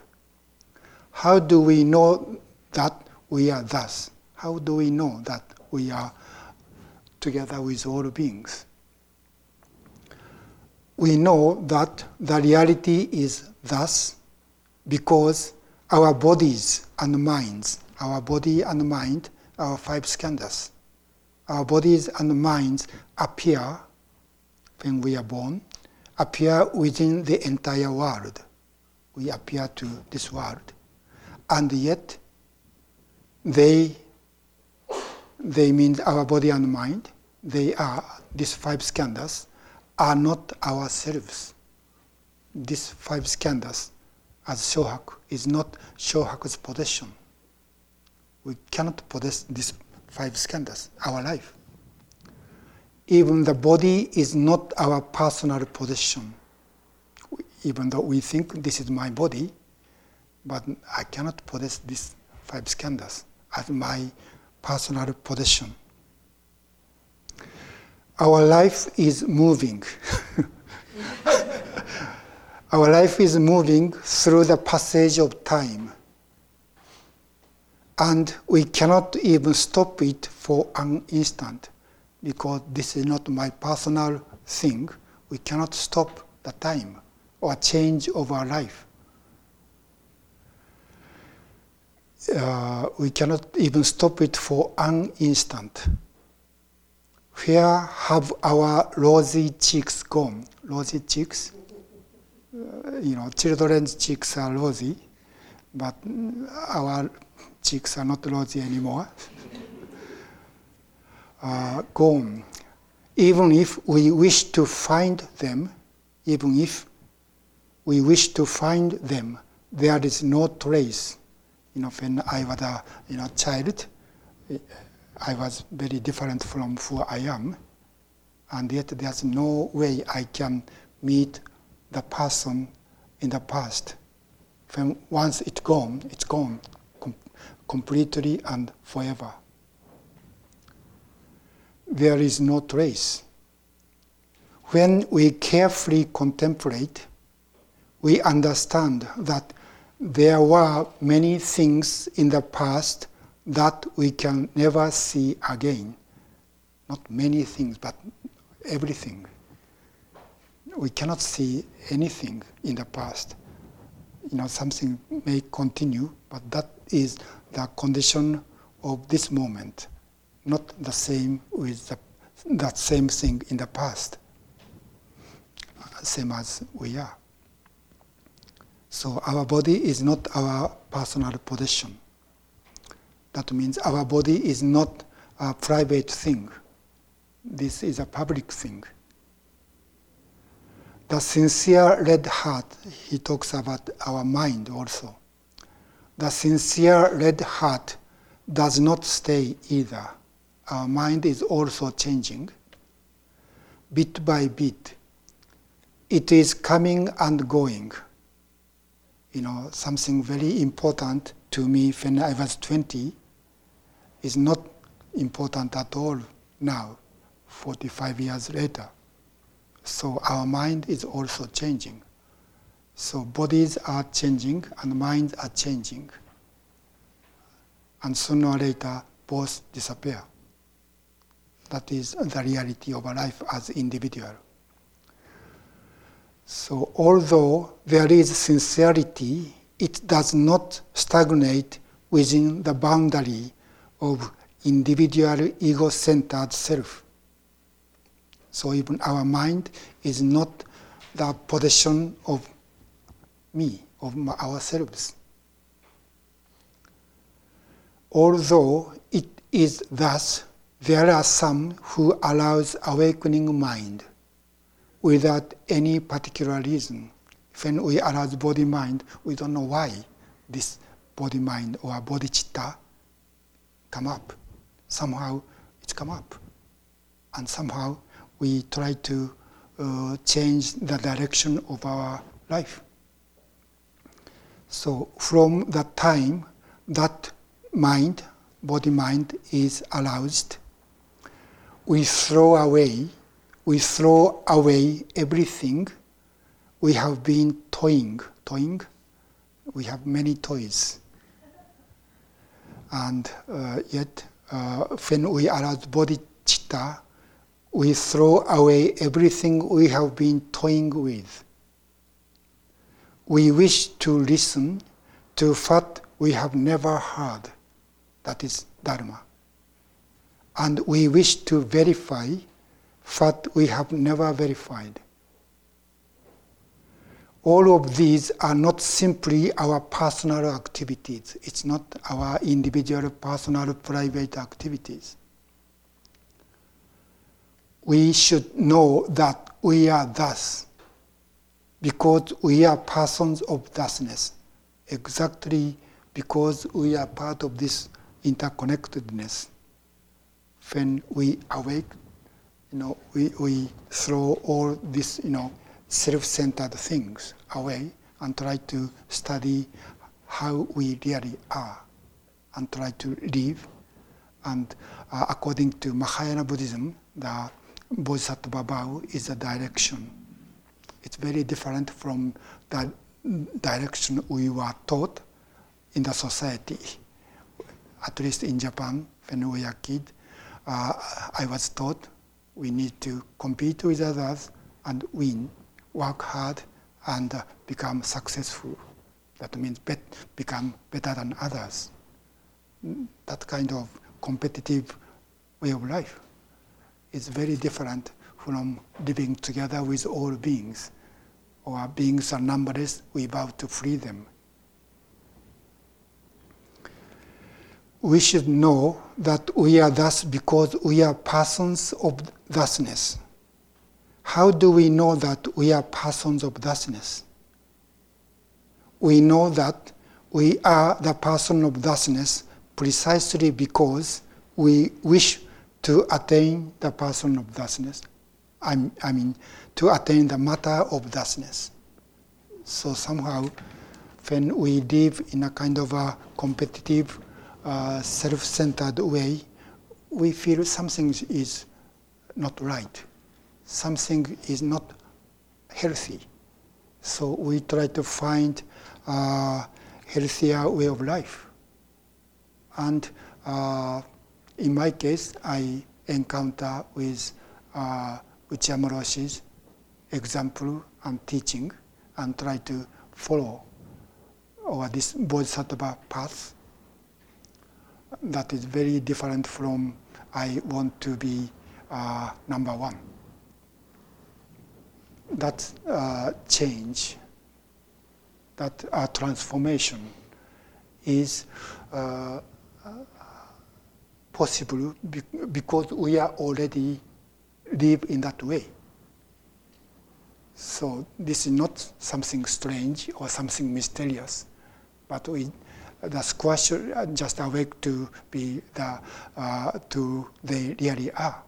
How do we know that we are thus? How do we know that we are together with all beings? We know that the reality is thus because our bodies and minds, our body and mind, our five skandhas, our bodies and minds appear when we are born, appear within the entire world. We appear to this world. And yet, they, they mean our body and mind, they are, these five skandhas, are not ourselves. These five skandhas, as Shohaku, is not Shohaku's possession. We cannot possess these five skandhas, our life. Even the body is not our personal possession. Even though we think this is my body, but I cannot possess these five skandhas as my personal possession. Our life is moving. [LAUGHS] Our life is moving through the passage of time. And we cannot even stop it for an instant because this is not my personal thing. We cannot stop the time or change of our life. Uh, we cannot even stop it for an instant. Where have our rosy cheeks gone? Rosy cheeks? Uh, you know, children's cheeks are rosy, but our cheeks are not rosy anymore. [LAUGHS] uh, gone. Even if we wish to find them, even if we wish to find them, there is no trace. You know, when I was a you know, child, I was very different from who I am, and yet there's no way I can meet the person in the past. When once it's gone, it's gone com- completely and forever. There is no trace. When we carefully contemplate, we understand that there were many things in the past that we can never see again. Not many things, but everything. We cannot see anything in the past. You know, something may continue, but that is the condition of this moment, not the same with the, that same thing in the past, same as we are. So our body is not our personal possession. That means our body is not a private thing. This is a public thing. The sincere red heart, he talks about our mind also. The sincere red heart does not stay either. Our mind is also changing bit by bit. It is coming and going. You know, something very important to me when I was 20 is not important at all now, 45 years later. So our mind is also changing. So bodies are changing and minds are changing. And sooner or later, both disappear. That is the reality of life as individual. So although there is sincerity, it does not stagnate within the boundary of individual ego-centered self. So even our mind is not the possession of me, of ourselves. Although it is thus, there are some who allows awakening mind without any particular reason. When we arouse bodhi mind, we don't know why this bodhi mind or bodhicitta come up. Somehow it's come up. And somehow we try to uh, change the direction of our life. So from that time, that mind, bodhi mind is aroused, we throw away, we throw away everything we have been toying, toying. We have many toys, and uh, yet uh, when we arouse body chitta, we throw away everything we have been toying with. We wish to listen to what we have never heard, that is Dharma. And we wish to verify what we have never verified. All of these are not simply our personal activities. It's not our individual, personal, private activities we should know that we are thus because we are persons of thusness, exactly because we are part of this interconnectedness. When we awake, you know, we, we throw all these, you know, self-centered things away and try to study how we really are and try to live. And uh, according to Mahayana Buddhism, the Bodhisattva vow is a direction. It's very different from the direction we were taught in the society. At least in Japan, when we were a kid, uh, I was taught we need to compete with others and win, work hard, and uh, become successful. That means bet, become better than others. That kind of competitive way of life is very different from living together with all beings. Or beings are numberless, we vow to free them. We should know that we are thus because we are persons of thusness. How do we know that we are persons of thusness? We know that we are the person of thusness precisely because we wish to attain the person of thusness. I mean, to attain the matter of thusness. So somehow, when we live in a kind of a competitive, uh, self-centered way, we feel something is not right. Something is not healthy. So we try to find a healthier way of life. And uh, in my case, I encounter with uh, example and teaching and try to follow or this bodhisattva path that is very different from I want to be uh, number one. That uh, change, that uh, transformation is uh, possible because we are already live in that way. So this is not something strange or something mysterious, but we the squash just awake to be the uh, to they really are.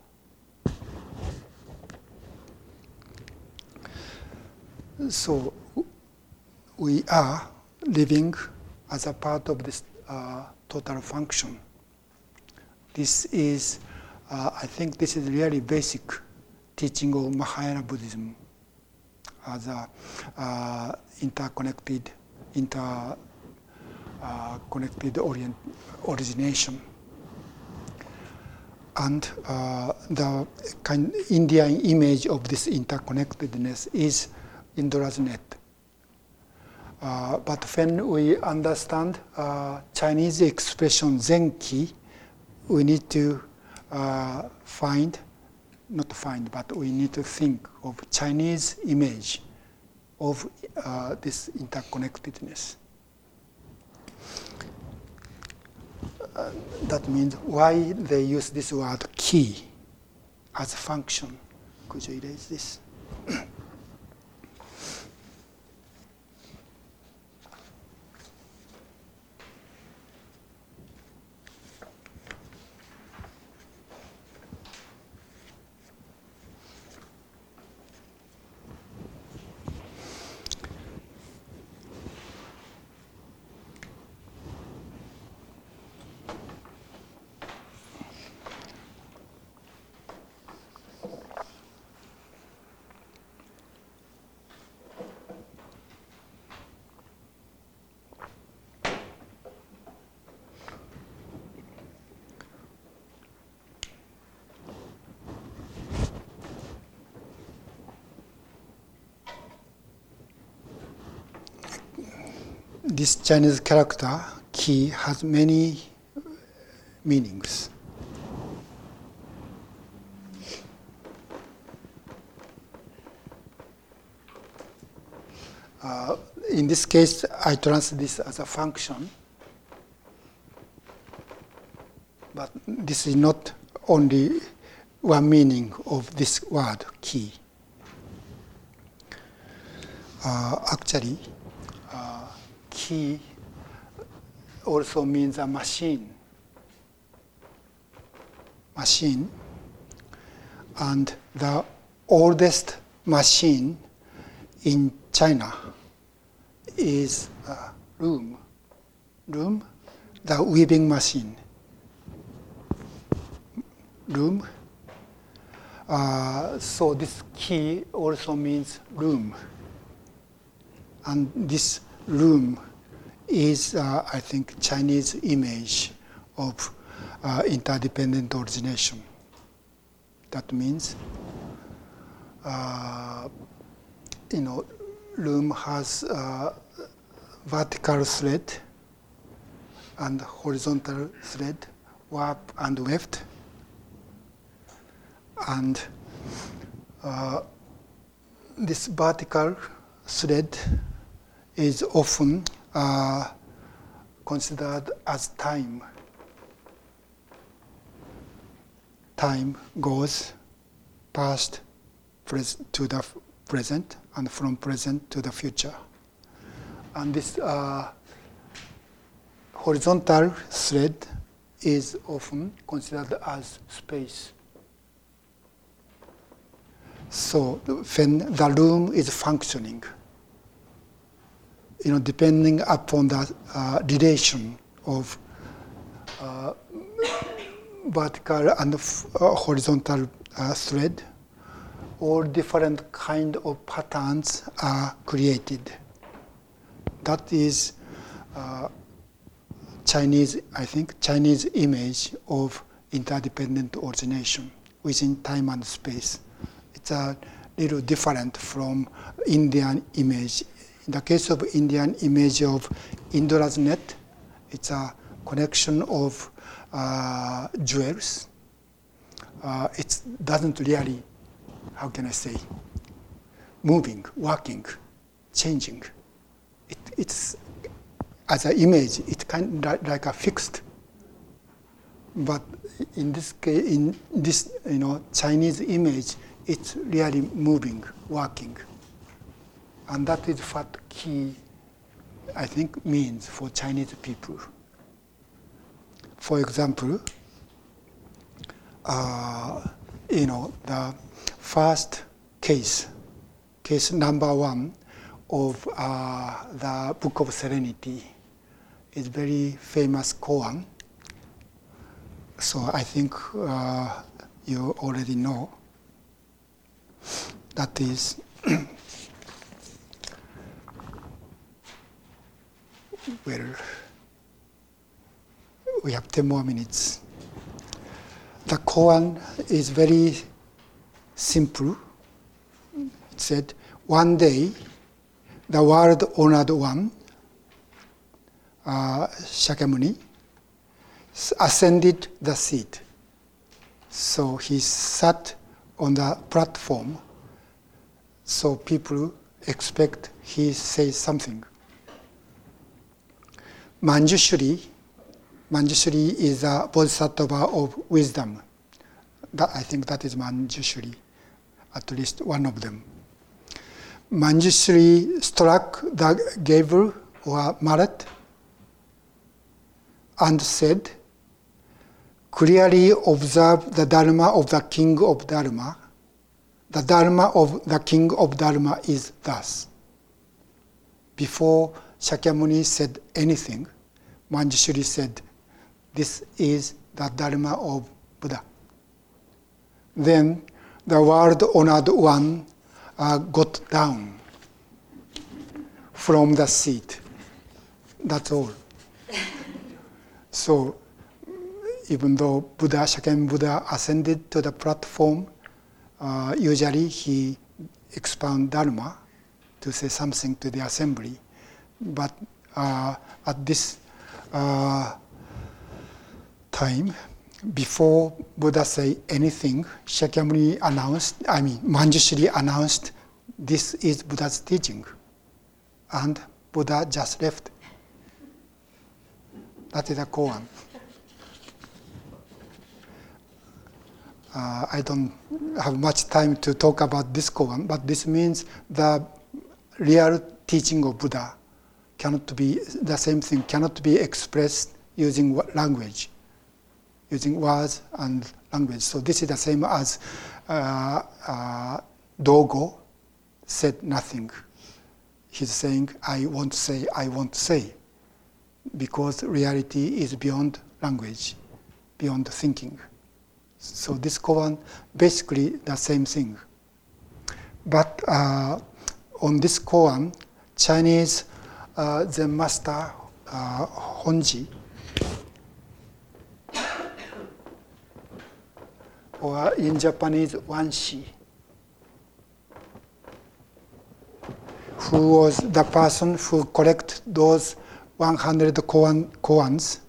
So we are living as a part of this uh, total function. This is, uh, I think, this is really basic teaching of Mahayana Buddhism as a uh, interconnected, inter uh, connected orient, origination. And uh, the kind Indian image of this interconnectedness is Indra's net. Uh, but when we understand uh, Chinese expression Zenki, we need to uh, find, not find, but we need to think of Chinese image of uh, this interconnectedness. That means why they use this word ki as a function. Could you erase this? This Chinese character, ki, has many meanings. Uh, in this case, I translate this as a function, but this is not only one meaning of this word, ki. Uh, actually, ki also means a machine. Machine. And the oldest machine in China is a loom. Loom, the weaving machine. Loom. Uh, so this ki also means loom. And this loom is, uh, I think, Chinese image of uh, interdependent origination. That means, uh, you know, loom has uh, vertical thread and horizontal thread, warp and weft, and uh, this vertical thread is often uh, considered as time time goes past to the present and from present to the future. And this uh, horizontal thread is often considered as space. So when the room is functioning, you know, depending upon the uh, relation of uh, vertical and uh, horizontal uh, thread, all different kind of patterns are created. That is uh, Chinese, I think, Chinese image of interdependent origination within time and space. It's a little different from Indian image. In the case of Indian image of Indra's net, it's a connection of uh, jewels. Uh, it doesn't really, how can I say, moving, working, changing. It, it's as an image, it's kind of like a fixed. But in this case, in this you know Chinese image, it's really moving, working, and that is what ki, I think, means for Chinese people. For example, uh, you know the first case, case number one of uh, the Book of Serenity is very famous koan. So I think uh, you already know. That is [CLEARS THROAT] well. We have ten more minutes. The koan is very simple. It said, one day, the world honored one uh, Shakyamuni ascended the seat. So he sat on the platform. So people expect he says something. Manjushri, Manjushri is a bodhisattva of wisdom. That, I think that is Manjushri, at least one of them. Manjushri struck the gavel or mallet and said, clearly observe the Dharma of the King of Dharma. The Dharma of the King of Dharma is thus. Before Shakyamuni said anything, Manjushri said, This is the Dharma of Buddha. Then the world honored one uh, got down from the seat. That's all. [LAUGHS] So, even though Buddha, Shakyamuni Buddha ascended to the platform, uh, usually he expound Dharma to say something to the assembly. But uh, at this uh, time, before Buddha say anything, Shakyamuni announced, I mean, Manjushri announced, this is Buddha's teaching. And Buddha just left. That is a koan. Uh, I don't have much time to talk about this koan, but this means the real teaching of Buddha cannot be the same thing cannot be expressed using language, using words and language. So this is the same as uh, uh, Dogo said nothing. He's saying, I won't say, I won't say because reality is beyond language, beyond thinking. So this koan basically the same thing. But uh, on this koan, Chinese uh, Zen master uh, Hongzhi, or in Japanese Wanshi, who was the person who collected those 100 koan, koans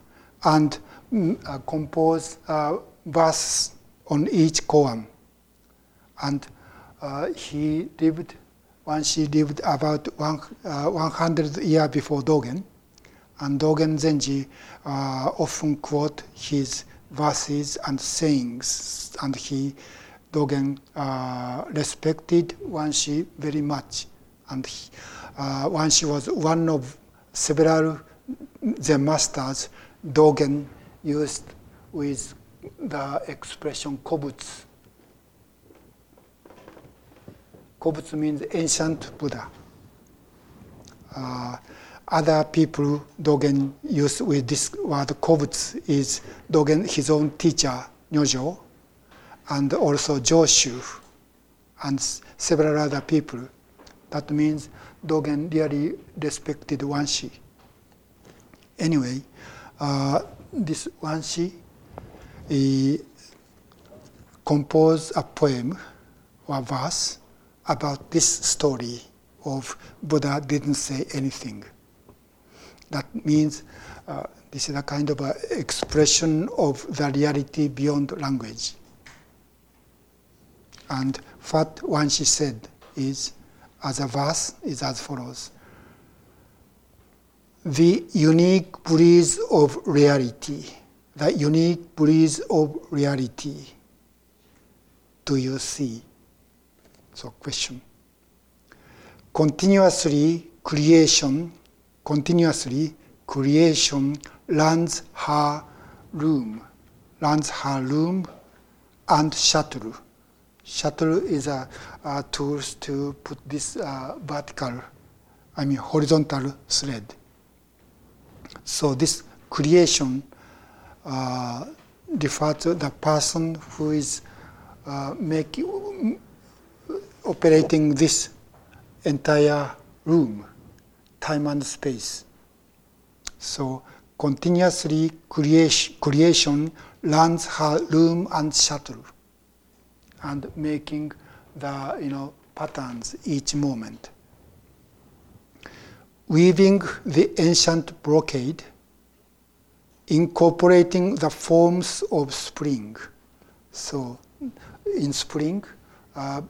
and mm, uh, compose uh, verse on each koan. And uh, he lived, Wanshi lived about one, uh, 100 years before Dogen. And Dogen Zenji uh, often quote his verses and sayings, and he Dogen uh, respected Wanshi very much, and he, uh, Wanshi was one of several Zen masters Dogen used with the expression kobutsu. Kobutsu means ancient Buddha. Uh, other people Dogen used with this word kobutsu is Dogen, his own teacher, Nyojo, and also Joshu, and several other people. That means Dogen really respected Wanshi. Anyway, uh, this Wanshi he composed a poem or verse about this story of Buddha didn't say anything. That means uh, this is a kind of a expression of the reality beyond language. And what Wanshi said is, as a verse, is as follows. The unique breeze of reality, the unique breeze of reality, do you see? So, question. Continuously, creation, continuously, creation runs her room, runs her room and shuttle. Shuttle is a, a tool to put this uh, vertical, I mean horizontal thread. So this creation uh, refers to the person who is uh, making operating this entire room, time and space. So continuously creation, creation runs her room and shuttle and making the you know patterns each moment. Weaving the ancient brocade, incorporating the forms of spring. So in spring, uh,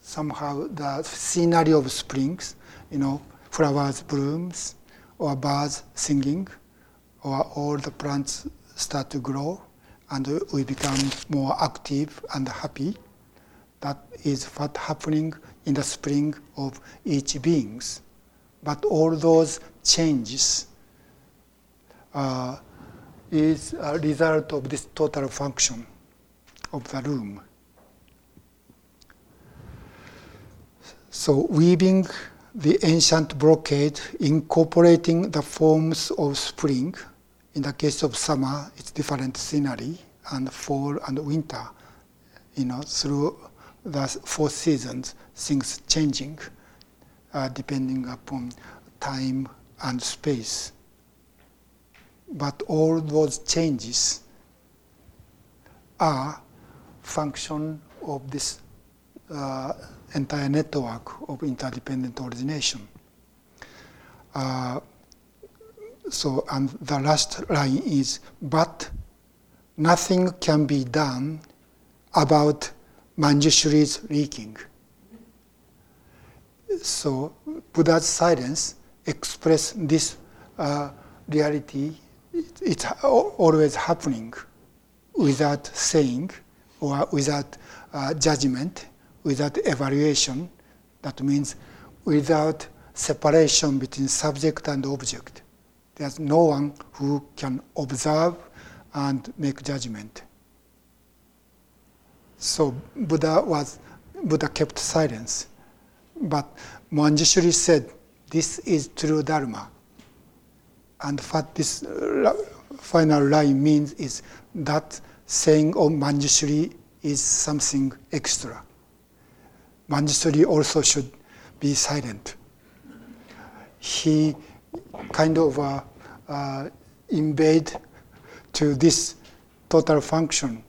somehow the scenery of springs, you know, flowers blooms, or birds singing, or all the plants start to grow, and we become more active and happy. That is what happening in the spring of each beings. But all those changes uh, is a result of this total function of the room. So weaving the ancient brocade, incorporating the forms of spring. In the case of summer, it's different scenery, and fall and winter, you know, through the four seasons, things changing uh, depending upon time and space. But all those changes are function of this uh, entire network of interdependent origination. Uh, so, and the last line is, but nothing can be done about Manjushri's leaking. So, Buddha's silence express this uh, reality. it's always happening without saying or without uh, judgment without evaluation, that means without separation between subject and object. There's no one who can observe and make judgment. So Buddha was Buddha kept silence. But Manjushri said, This is true Dharma. And what this uh, final line means is that saying of Manjushri is something extra. Manjushri also should be silent. He kind of uh, uh, invade to this total function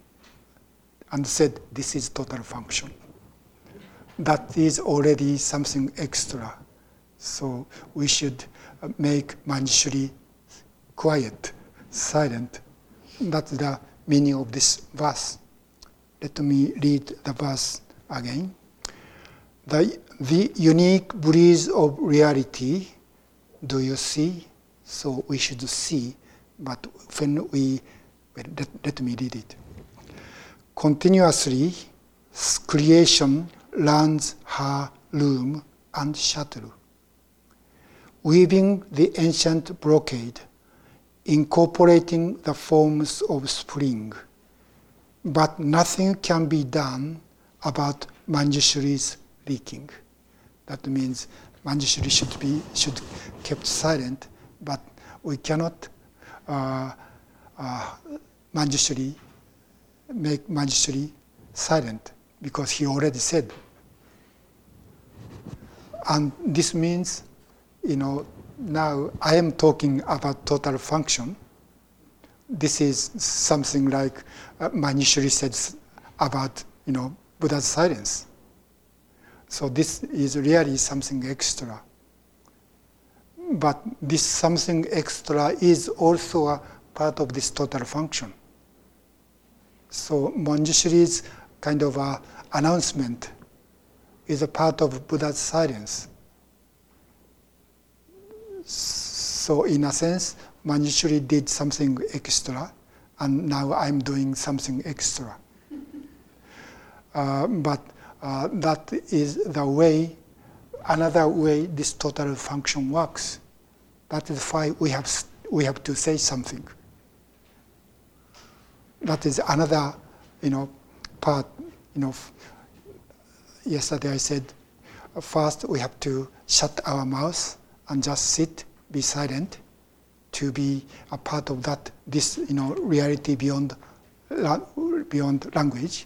and said, This is total function. That is already something extra. So we should make Manjushri quiet, silent. That's the meaning of this verse. Let me read the verse again the, the unique breeze of reality, do you see? So we should see, but when we let, let me read it. Continuously, creation learns her loom and shuttle, weaving the ancient brocade, incorporating the forms of spring. But nothing can be done about Manjushri's leaking. That means Manjushri should be should kept silent, but we cannot uh, uh, Manjushri make Manjushri silent because he already said. And this means, you know, now I am talking about total function. This is something like uh, Manjushri said about, you know, Buddha's silence. So this is really something extra. But this something extra is also a part of this total function. So Manjushri's kind of a announcement is a part of Buddha's silence. So in a sense, Manjushri did something extra, and now I'm doing something extra. [LAUGHS] Uh, but uh, that is the way, another way this total function works. That is why we have, we have to say something. That is another, you know, part, you know, yesterday I said, first we have to shut our mouth and just sit, be silent, to be a part of that, this, you know, reality beyond, beyond language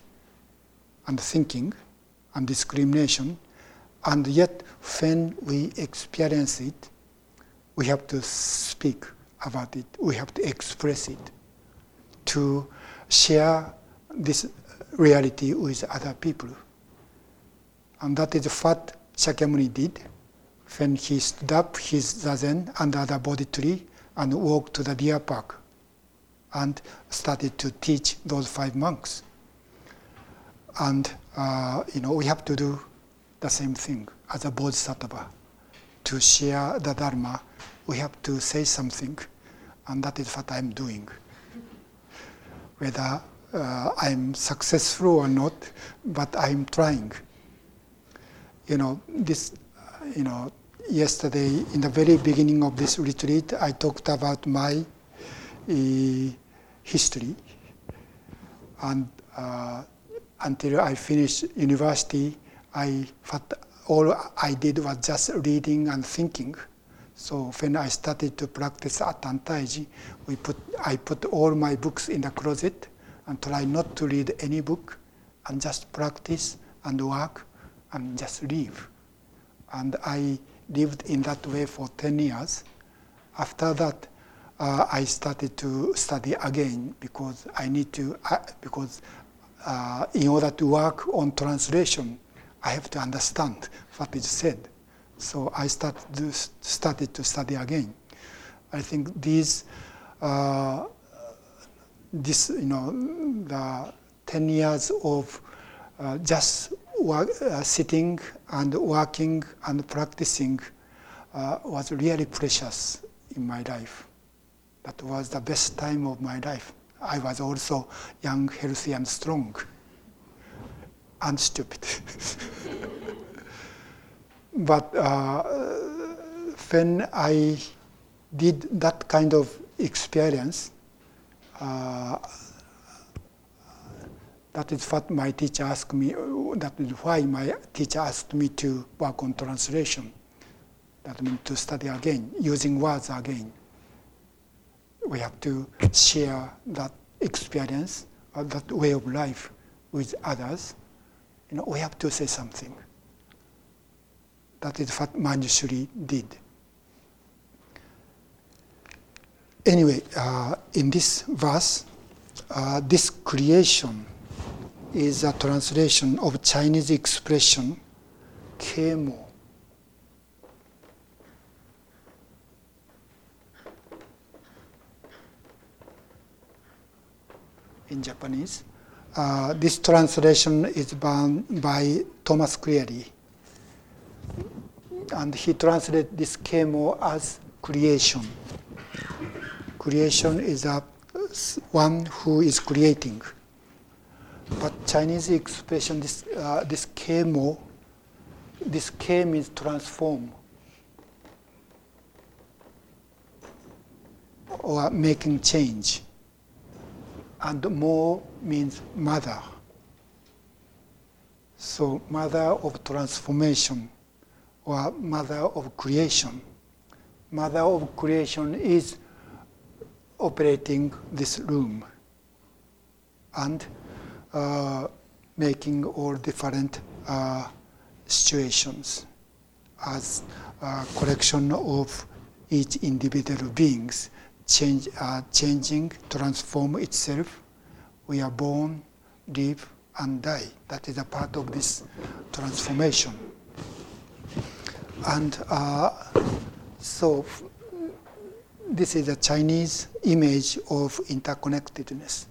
and thinking and discrimination. And yet, when we experience it, we have to speak about it, we have to express it, to share this reality with other people. And that is what Shakyamuni did when he stood up his zazen under the Bodhi tree and walked to the deer park and started to teach those five monks. And uh, you know, we have to do the same thing as a bodhisattva. To share the Dharma, we have to say something, and that is what I'm doing. Whether uh, I'm successful or not, but I'm trying. You know, this, you know, yesterday in the very beginning of this retreat, I talked about my uh, history, and uh, until I finished university, I all I did was just reading and thinking. So when I started to practice at Antaiji, we put, I put all my books in the closet and try not to read any book and just practice and work and just live. And I lived in that way for 10 years. After that, uh, I started to study again because I need to, uh, because uh, in order to work on translation, I have to understand what is said. So I started to, started to study again. I think these, uh, this, you know, the 10 years of uh, just work, uh, sitting and working and practicing uh, was really precious in my life. That was the best time of my life. I was also young, healthy, and strong, and stupid. [LAUGHS] but uh, when I did that kind of experience, uh, that is what my teacher asked me, that is why my teacher asked me to work on translation. That means to study again, using words again we have to share that experience or that way of life with others. You know, we have to say something. That is what Manjushri did. Anyway, uh, in this verse, uh, this creation is a translation of Chinese expression kemo in Japanese. Uh, this translation is by Thomas Cleary. And he translated this kemo as creation. Creation is a one who is creating. But Chinese expression, this, uh, this kemo, this K means transform or making change. And mo means mother. So, mother of transformation or mother of creation. Mother of creation is operating this room and uh, making all different uh, situations as a collection of each individual beings change, uh, changing, transform itself. We are born, live, and die. That is a part of this transformation. And uh, so this is a Chinese image of interconnectedness.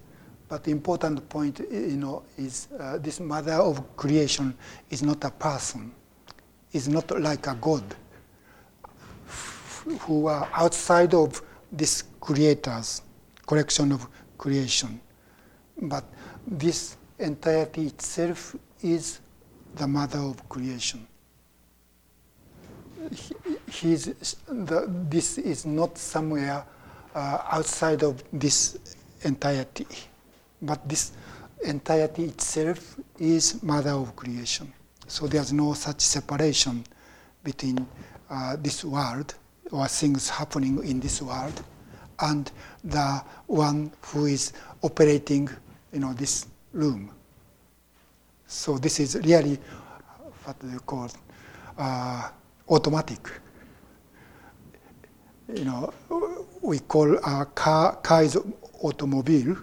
But the important point, you know, is uh, this mother of creation is not a person, is not like a god, who are outside of this creator's collection of creation. But this entirety itself is the mother of creation. He- He's, the, this is not somewhere uh, outside of this entirety, but this entirety itself is mother of creation. So there's no such separation between uh, this world or things happening in this world and the one who is operating, you know, this room. So this is really what they call uh, automatic. You know, we call a car, car is automobile.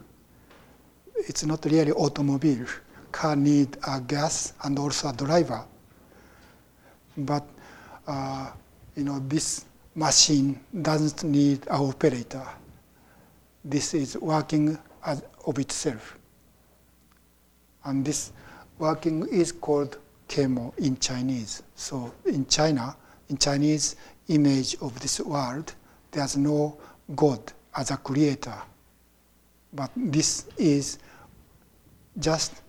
It's not really automobile. Car need a gas and also a driver. But uh, you know, this machine doesn't need an operator. This is working as of itself. And this working is called kemo in Chinese. So in China, in Chinese image of this world, there's no God as a creator. But this is just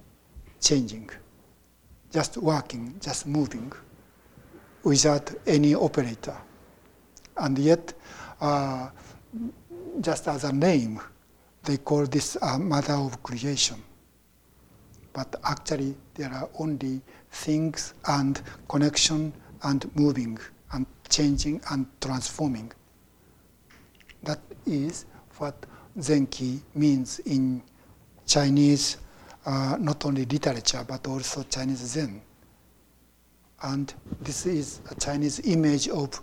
changing, just working, just moving without any operator. And yet, uh, just as a name, they call this a mother of creation. But actually, there are only things and connection and moving and changing and transforming. That is what Zenki means in Chinese, uh, not only literature, but also Chinese Zen. And this is a Chinese image of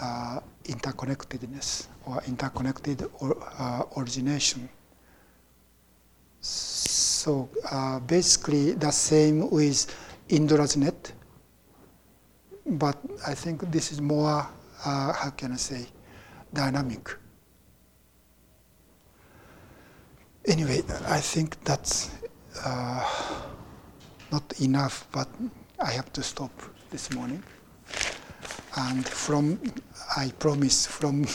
uh, interconnectedness or interconnected or, uh, origination. So uh, basically, the same with Indra's net, but I think this is more, uh, how can I say, dynamic. Anyway, I think that's uh, not enough, but I have to stop this morning. And from, I promise, from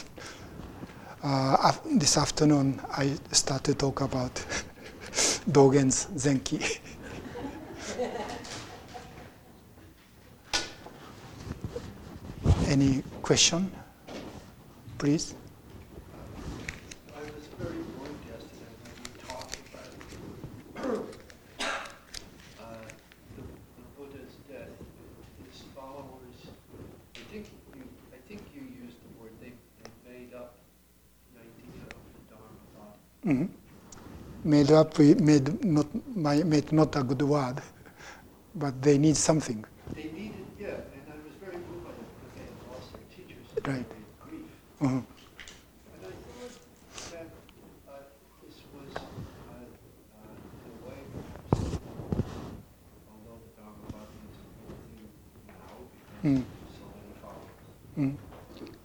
[LAUGHS] uh, this afternoon, I start to talk about [LAUGHS] Dogen's Zenki. [LAUGHS] Any question, please? I was very moved yesterday when you talked about uh, the the Buddha's death. His followers, I think you, I think you used the word, they, they made up the idea of the Dharma Mhm. Made up, made not, my, made not a good word, but they need something. They needed, yeah, and I was very moved by that because they had lost their teachers. and Right. grief. Mhm. And I thought that uh, this was, uh, uh, in a way, perhaps, although the Dharma thought is important now Mm. because of so many followers, Mm.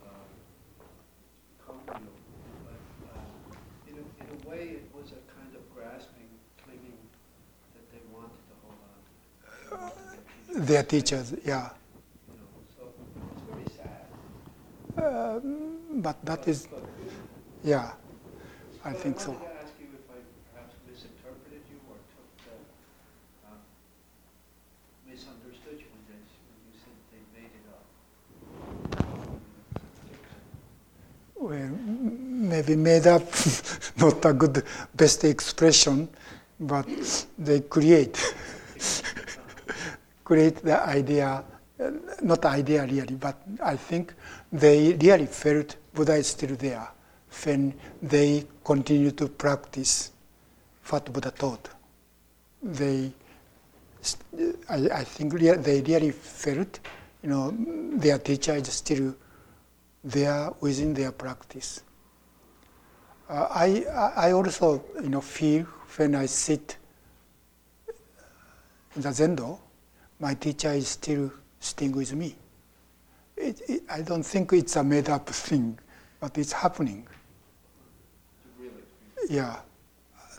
uh, colonial, but uh, in a, in a way, it was a kind of grasping, clinging that they wanted to hold on to. They wanted Their teachers, yeah. You know, so it's very sad. Um, but that is, yeah. I think so. I ask you if I perhaps misinterpreted you or took the, um, misunderstood you when they, when you said they made it up. Well, maybe made up, [LAUGHS] not a good best expression, but they create, create the idea, uh, not idea really, but I think they really felt Buddha is still there when they continue to practice what Buddha taught. They, I, I think rea- they really felt, you know, their teacher is still there within their practice. Uh, I I also you know, feel when I sit in the Zendo, my teacher is still staying with me. It, it, I don't think it's a made up thing, but it's happening. Really? Yeah.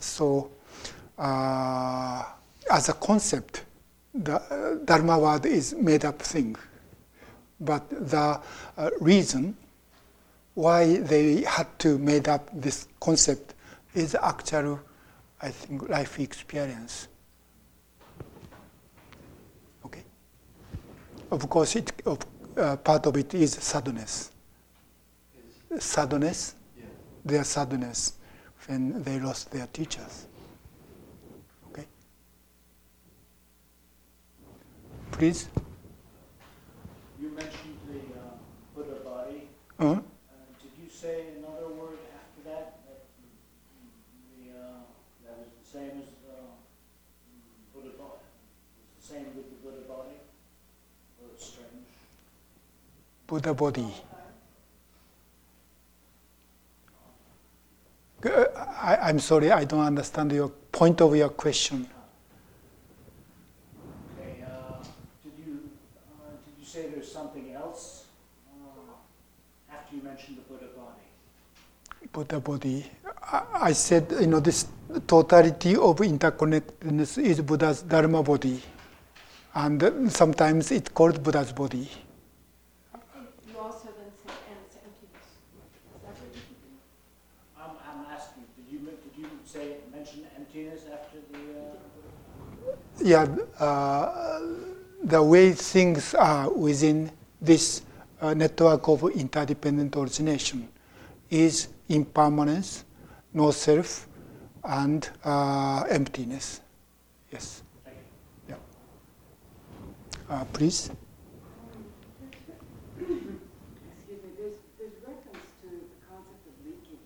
So, uh, as a concept, the uh, Dharma word is made up thing. But the uh, reason why they had to made up this concept is actual, I think, life experience. Okay. Of course, it, of, uh, part of it is sadness. Sadness, yeah. their sadness when they lost their teachers. Okay? Please? You mentioned the uh, Buddha body. Uh, Uh, Did you say another word after that? That the, uh, that was the same as uh, Buddha body? Was the same with the Buddha body? Or it's strange? Buddha body. Uh, I, I'm sorry, I don't understand your point of your question. Okay, uh, did you, uh, did you say there's something else uh, after you mentioned the Buddha body? Buddha body. I, I said, you know, this totality of interconnectedness is Buddha's Dharma body. And sometimes it's called Buddha's body. You also then said, and it's emptiness. Is that what you I'm, I'm asking, did you, men- did you say, mention emptiness after the, uh, yeah, uh, the way things are within this uh, network of interdependent origination is impermanence, no self, and uh, emptiness. Yes. you. Uh, please. Excuse me, there's, there's reference to the concept of leaking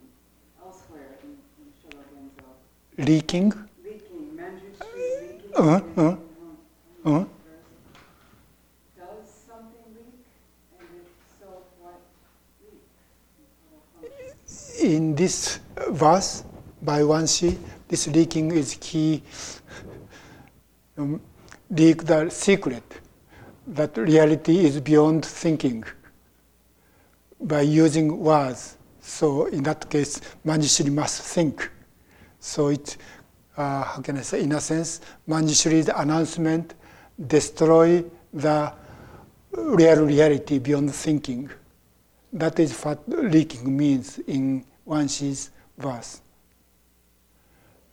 elsewhere in, in Shobogenzo. Leaking. Leaking, Manjushri leaking. Uh-huh, uh-huh. in Uh-huh. Does something leak? And if so, what leaks? In this verse by Wanshi, this leaking is key. Um, leak the secret that reality is beyond thinking by using words. So in that case, Manjushri must think. So it, uh, how can I say, in a sense, Manjushri's announcement destroy the real reality beyond thinking. That is what leaking means in Wanshi's verse.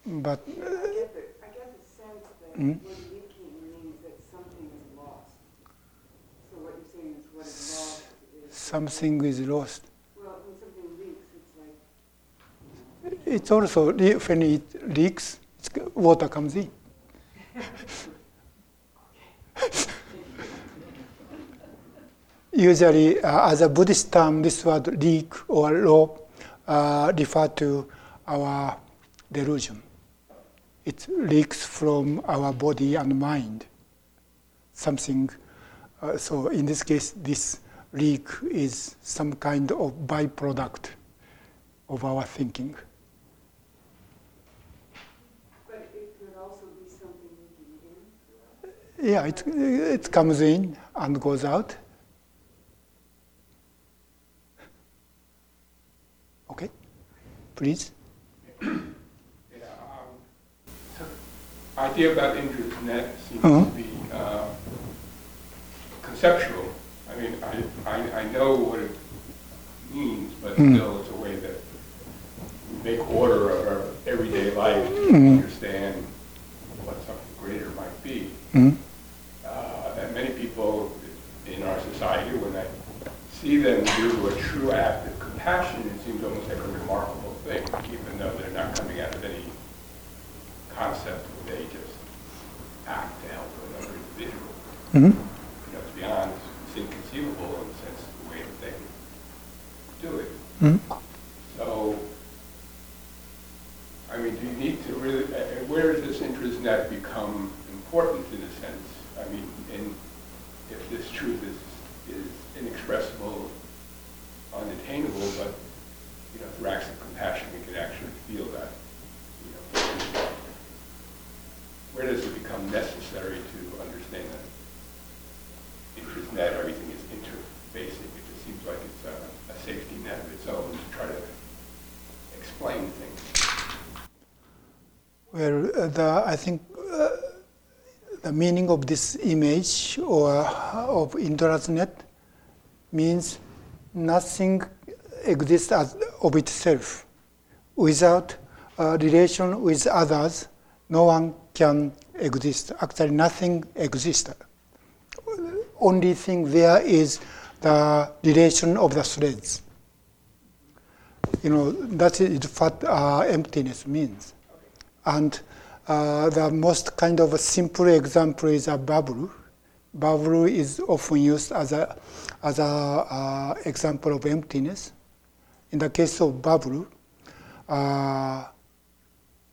But I get the, I get the sense that Mm. what leaking means that something is lost. So what you're saying is what is lost is. something is lost. Well, when something leaks, it's like, It's also when it leaks, water comes in. Usually, uh, as a Buddhist term, this word leak or law uh, refer to our delusion. It leaks from our body and mind. Something. Uh, so in this case, this leak is some kind of byproduct of our thinking. but it could also be something leaking in. Yeah, it, it comes in and goes out. Okay, please. Yeah, um, idea about Indra's net seems Uh-huh. to be uh, conceptual. I mean, I, I, I know what it means, but Hmm. still it's a way that we make order of our everyday life to Mm. understand what something greater might be. Mm. Uh, and many people in our society, when I see them do a true act of compassion, it seems almost like a remarkable thing, even though they're not coming out of any concept, they just act to help another individual. Mhm. You know, to be honest, it's inconceivable in the sense of the way that they do it. Mm. So, I mean, do you need to really, uh, where does this Indra's net become important in a sense? I mean, in, if this truth is, is inexpressible, unattainable, but, acts of compassion, we can actually feel that, you know. Where does it become necessary to understand that Indra's net, everything is interfacing? It just seems like it's a, a safety net of its own to try to explain things. Well, uh, the, I think uh, the meaning of this image or of Indra's net means nothing exists as of itself. Without relation with others, no one can exist. Actually, nothing exists. Only thing there is the relation of the threads. You know, that is what uh, emptiness means. And uh, the most kind of a simple example is a bubble. Bubble is often used as a as a uh, example of emptiness. In the case of bubble, uh,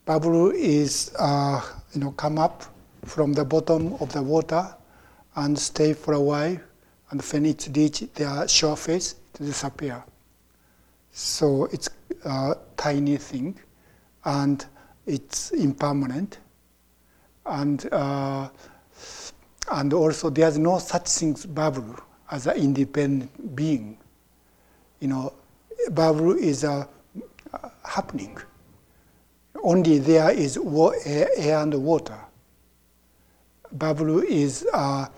bubble is uh, you know come up from the bottom of the water and stay for a while, and when it reach their shore face, it disappear. So it's a tiny thing, and it's impermanent, and uh, and also there's no such thing as bubble as an independent being. You know, bubble is uh, happening. Only there is wa- air, air and water. Bubble is a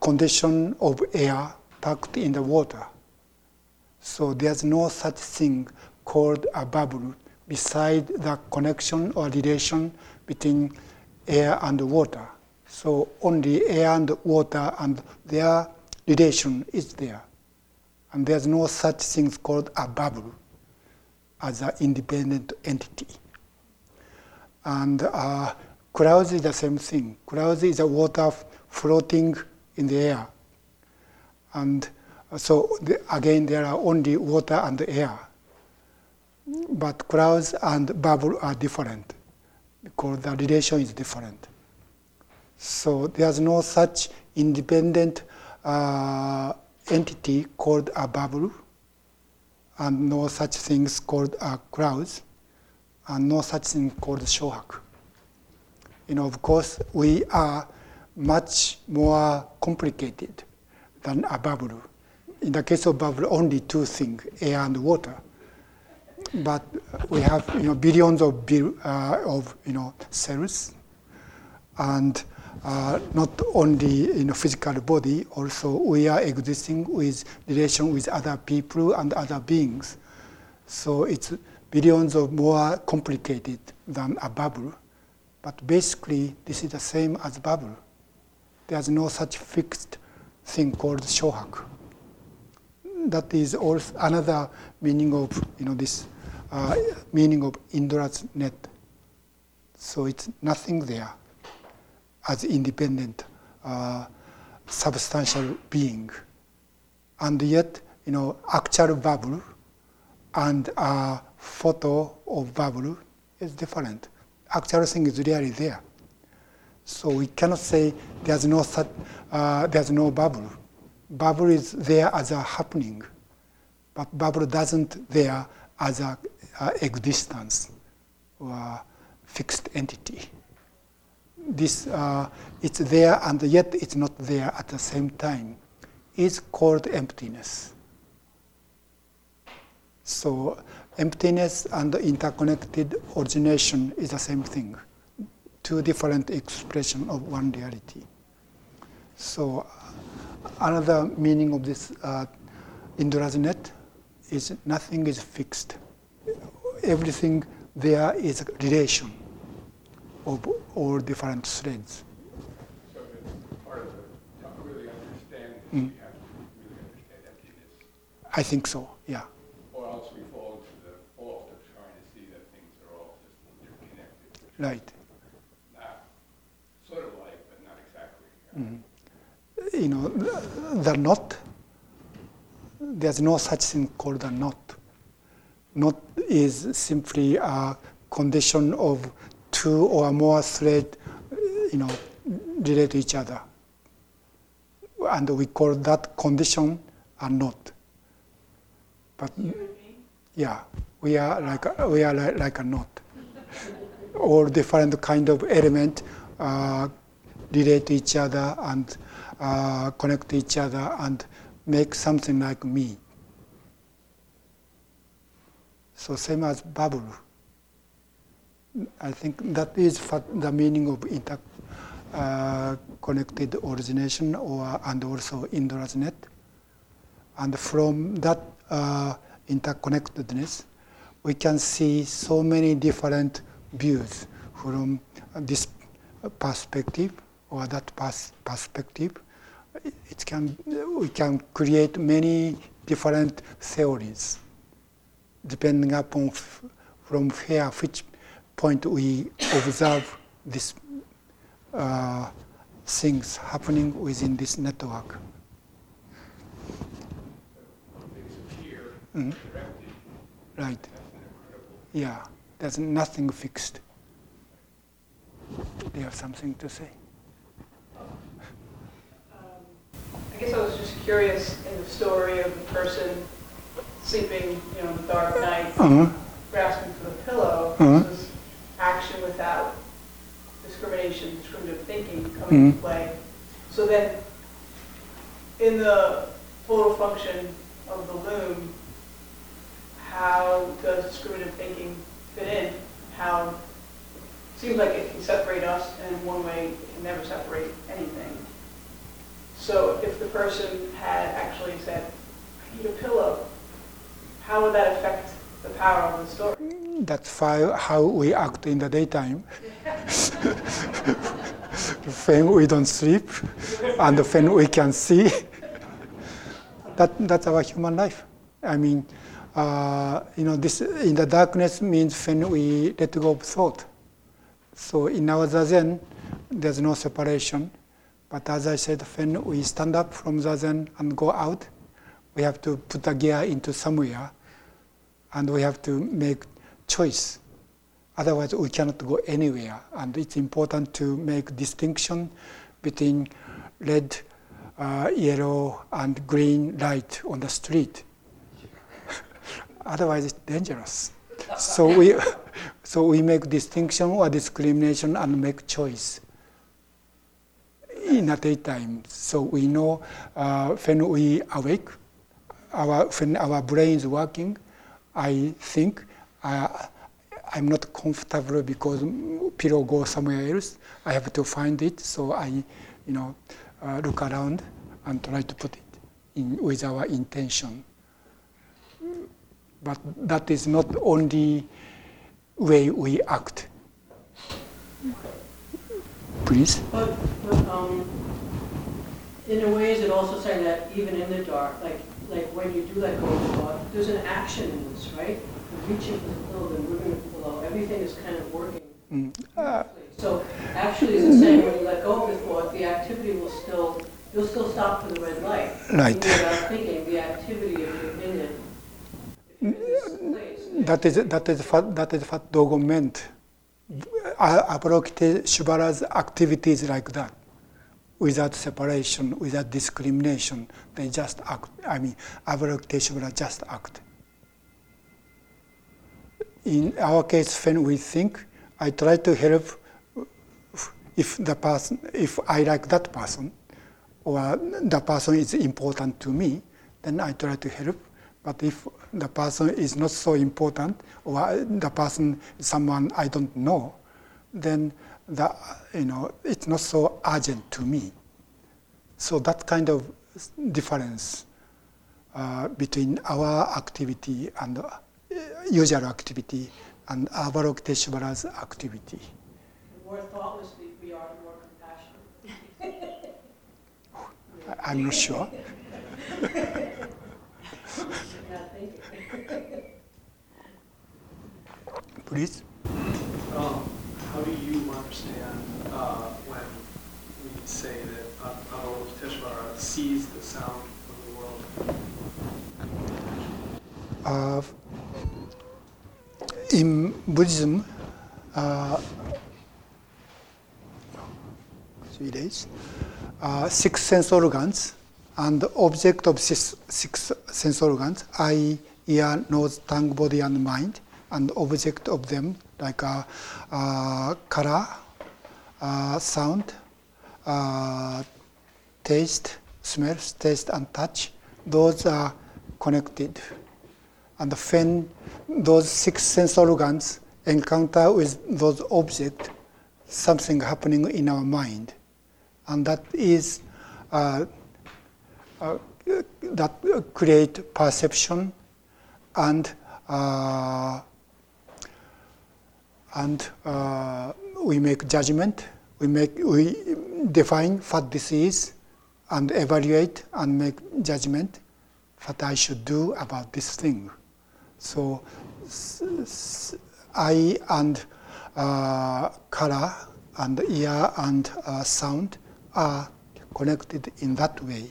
condition of air packed in the water. So there's no such thing called a bubble beside the connection or relation between air and water. So only air and water and their relation is there. And there's no such thing called a bubble as an independent entity. And uh, clouds is the same thing. Clouds is a water floating in the air. And so the, again, there are only water and air. But clouds and bubble are different because the relation is different. So there's no such independent uh, entity called a bubble, and no such things called a clouds, and no such thing called shohaku. You know, of course, we are much more complicated than a bubble. In the case of bubble, only two things, air and water. But we have you know, billions of, uh, of you know, cells, and uh, not only in a physical body, also we are existing with relation with other people and other beings. So it's billions of more complicated than a bubble. But basically, this is the same as bubble. There's no such fixed thing called shohaku. That is also another meaning of you know this uh, meaning of Indra's net. So it's nothing there as independent uh, substantial being, and yet you know actual bubble and a photo of bubble is different. Actual thing is really there. So we cannot say there's no uh, there's no bubble. Bubble is there as a happening, but bubble doesn't there as a uh, existence or fixed entity. This uh, it's there and yet it's not there at the same time. Is called emptiness. So emptiness and interconnected origination is the same thing. Two different expression of one reality. So another meaning of this uh, Indra's net is nothing is fixed. everything there is a relation of all different threads. So it's part of the, really understand this, Mm. we have to really understand emptiness, I think so, yeah. or else we fall into the fault of trying to see that things are all just interconnected. Right. Not, sort of like, but not exactly. Mhm. You know, the, the knot, there's no such thing called a knot. Knot is simply a condition of two or more threads, you know, relate to each other. And we call that condition a knot. But yeah, we are like a, we are like, like a knot. All different kind of element uh, relate to each other and uh, connect to each other and make something like me. So same as bubble. I think that is the meaning of interconnected uh, origination or and also Indra's net. And from that uh, interconnectedness, we can see so many different views from this perspective or that pers- perspective. It can we can create many different theories depending upon f- from where which point we observe these uh, things happening within this network. Mhm. Right. that's an incredible Yeah. There's nothing fixed. Do you have something to say? I guess I was just curious in the story of the person sleeping, you know, in the dark night, Uh-huh. grasping for the pillow. Uh-huh. Action without discrimination, discriminative thinking coming into Mhm. play. So then, in the total function of the loom, how does discriminative thinking fit in? How, it seems like it can separate us, and in one way, it can never separate anything. So if the person had actually said, I need a pillow, how would that affect the power of the story? That's how we act in the daytime. [LAUGHS] when we don't sleep and when we can see. that, that's our human life. I mean, uh, you know, this in the darkness means when we let go of thought. So in our zazen, there's no separation. But as I said, when we stand up from zazen and go out, we have to put a gear into somewhere, and we have to make choice. Otherwise, we cannot go anywhere. And it's important to make distinction between red, uh, yellow, and green light on the street. [LAUGHS] Otherwise, it's dangerous. So we, [LAUGHS] so we make distinction or discrimination and make choice in the daytime. So we know uh, when we awake, our, when our brain is working, I think uh, I'm not comfortable because pillow goes somewhere else. I have to find it, so I, you know, uh, look around and try to put it in with our intention. But that is not only way we act. Please. But, but, um, in a way, is it also saying that even in the dark, like, like when you do let go of thought, there's an action in this, right? The reaching for the pillow, the moving the pillow, everything is kind of working. Mm. Uh, So actually, is it saying when you let go of the thought, the activity will still, you'll still stop for the red light? Right. Without thinking, the activity of your opinion. If you're in this place, That is that is what that is what Dogen meant. Uh, Avalokiteshvara's activities like that, without separation, without discrimination, they just act. I mean, Avalokiteshvara just act. In our case, when we think, I try to help. If the person, if I like that person, or the person is important to me, then I try to help. But if the person is not so important, or the person is someone I don't know, then the, you know, it's not so urgent to me. So that kind of difference uh, between our activity and usual activity and Avalokiteshvara's activity. More we, are, more compassionate. I'm not sure. Please. Um, how do you understand uh, when we say that uh, Avalokiteshvara sees the sound of the world? Uh, in Buddhism, uh, days, uh, six sense organs and the object of six, six sense organs, eye, ear, nose, tongue, body, and mind, and object of them like uh, color, sound, taste, smell, taste, and touch. Those are connected and when those six sense organs encounter with those objects, something happening in our mind, and that is uh, uh, that create perception and uh, and uh, we make judgment. We make we define what this is, and evaluate and make judgment what I should do about this thing. So, eye and uh, color and ear and uh, sound are connected in that way.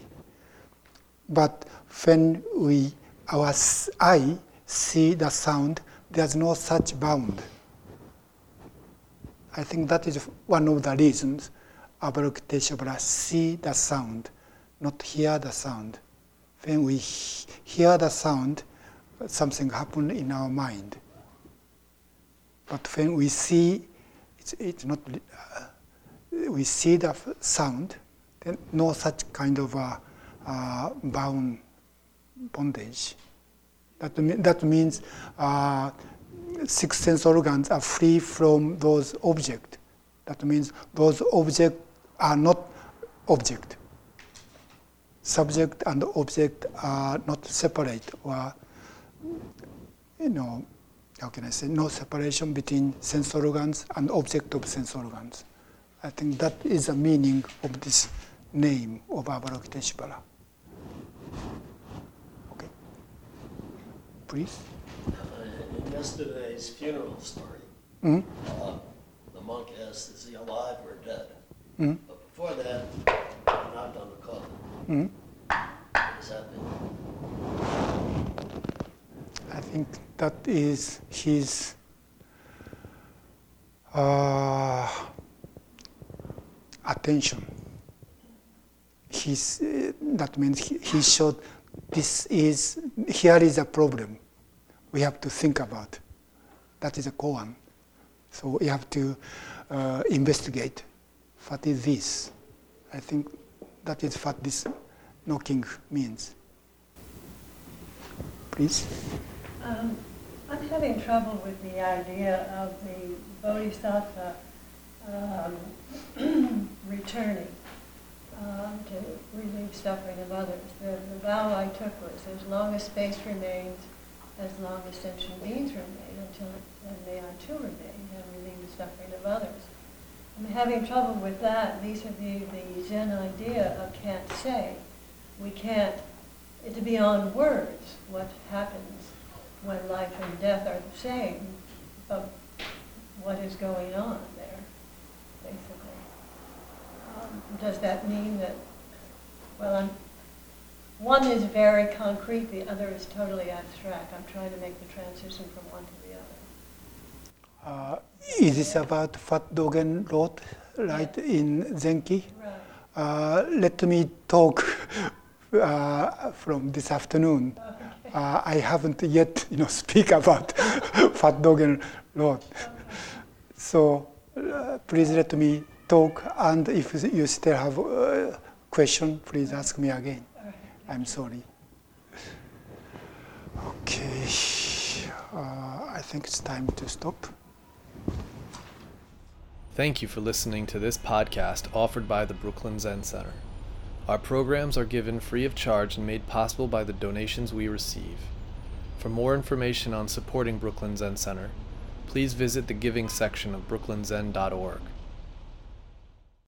But when we our eye see the sound, there's no such bound. I think that is one of the reasons Avalokiteshvara see the sound, not hear the sound. When we hear the sound, something happen in our mind. But when we see, it's, it's not, uh, we see the sound, then no such kind of uh, bound bondage. That, that means uh, six sense organs are free from those objects. That means those objects are not object. Subject and object are not separate or you know, how can I say, no separation between sense organs and object of sense organs. I think that is the meaning of this name of Avalokiteshvara. Okay. Please. Yesterday's funeral story, Mm? uh, the monk asked, is he alive or dead? Mm? But before that, he knocked on the coffin. Mm? What does that mean? I think that is his uh, attention. His, uh, that means he, he showed this is, here is a problem we have to think about. That is a koan. So we have to uh, investigate what is this. I think that is what this knocking means. Please. Um, I'm having trouble with the idea of the bodhisattva um, [CLEARS THROAT] returning um, to relieve suffering of others. The, the vow I took was as long as space remains, as long as sentient beings remain, until may I too remain and relieve the suffering of others. I'm having trouble with that vis-a-vis the Zen idea of can't say. We can't, it's beyond words what happens when life and death are the same, but what is going on there, basically. Um, does that mean that, well, I'm, one is very concrete, the other is totally abstract. I'm trying to make the transition from one to the other. Uh, is this about what Dogen wrote, right, in Zenki? Right. Uh, let me talk [LAUGHS] uh, from this afternoon. Uh, I haven't yet, you know, [LAUGHS] speak about [LAUGHS] what Dogen wrote. So uh, please let me talk, and if you still have a question, please ask me again. I'm sorry. Okay, uh, I think it's time to stop. Thank you for listening to this podcast offered by the Brooklyn Zen Center. Our programs are given free of charge and made possible by the donations we receive. For more information on supporting Brooklyn Zen Center, please visit the giving section of brooklynzen.org.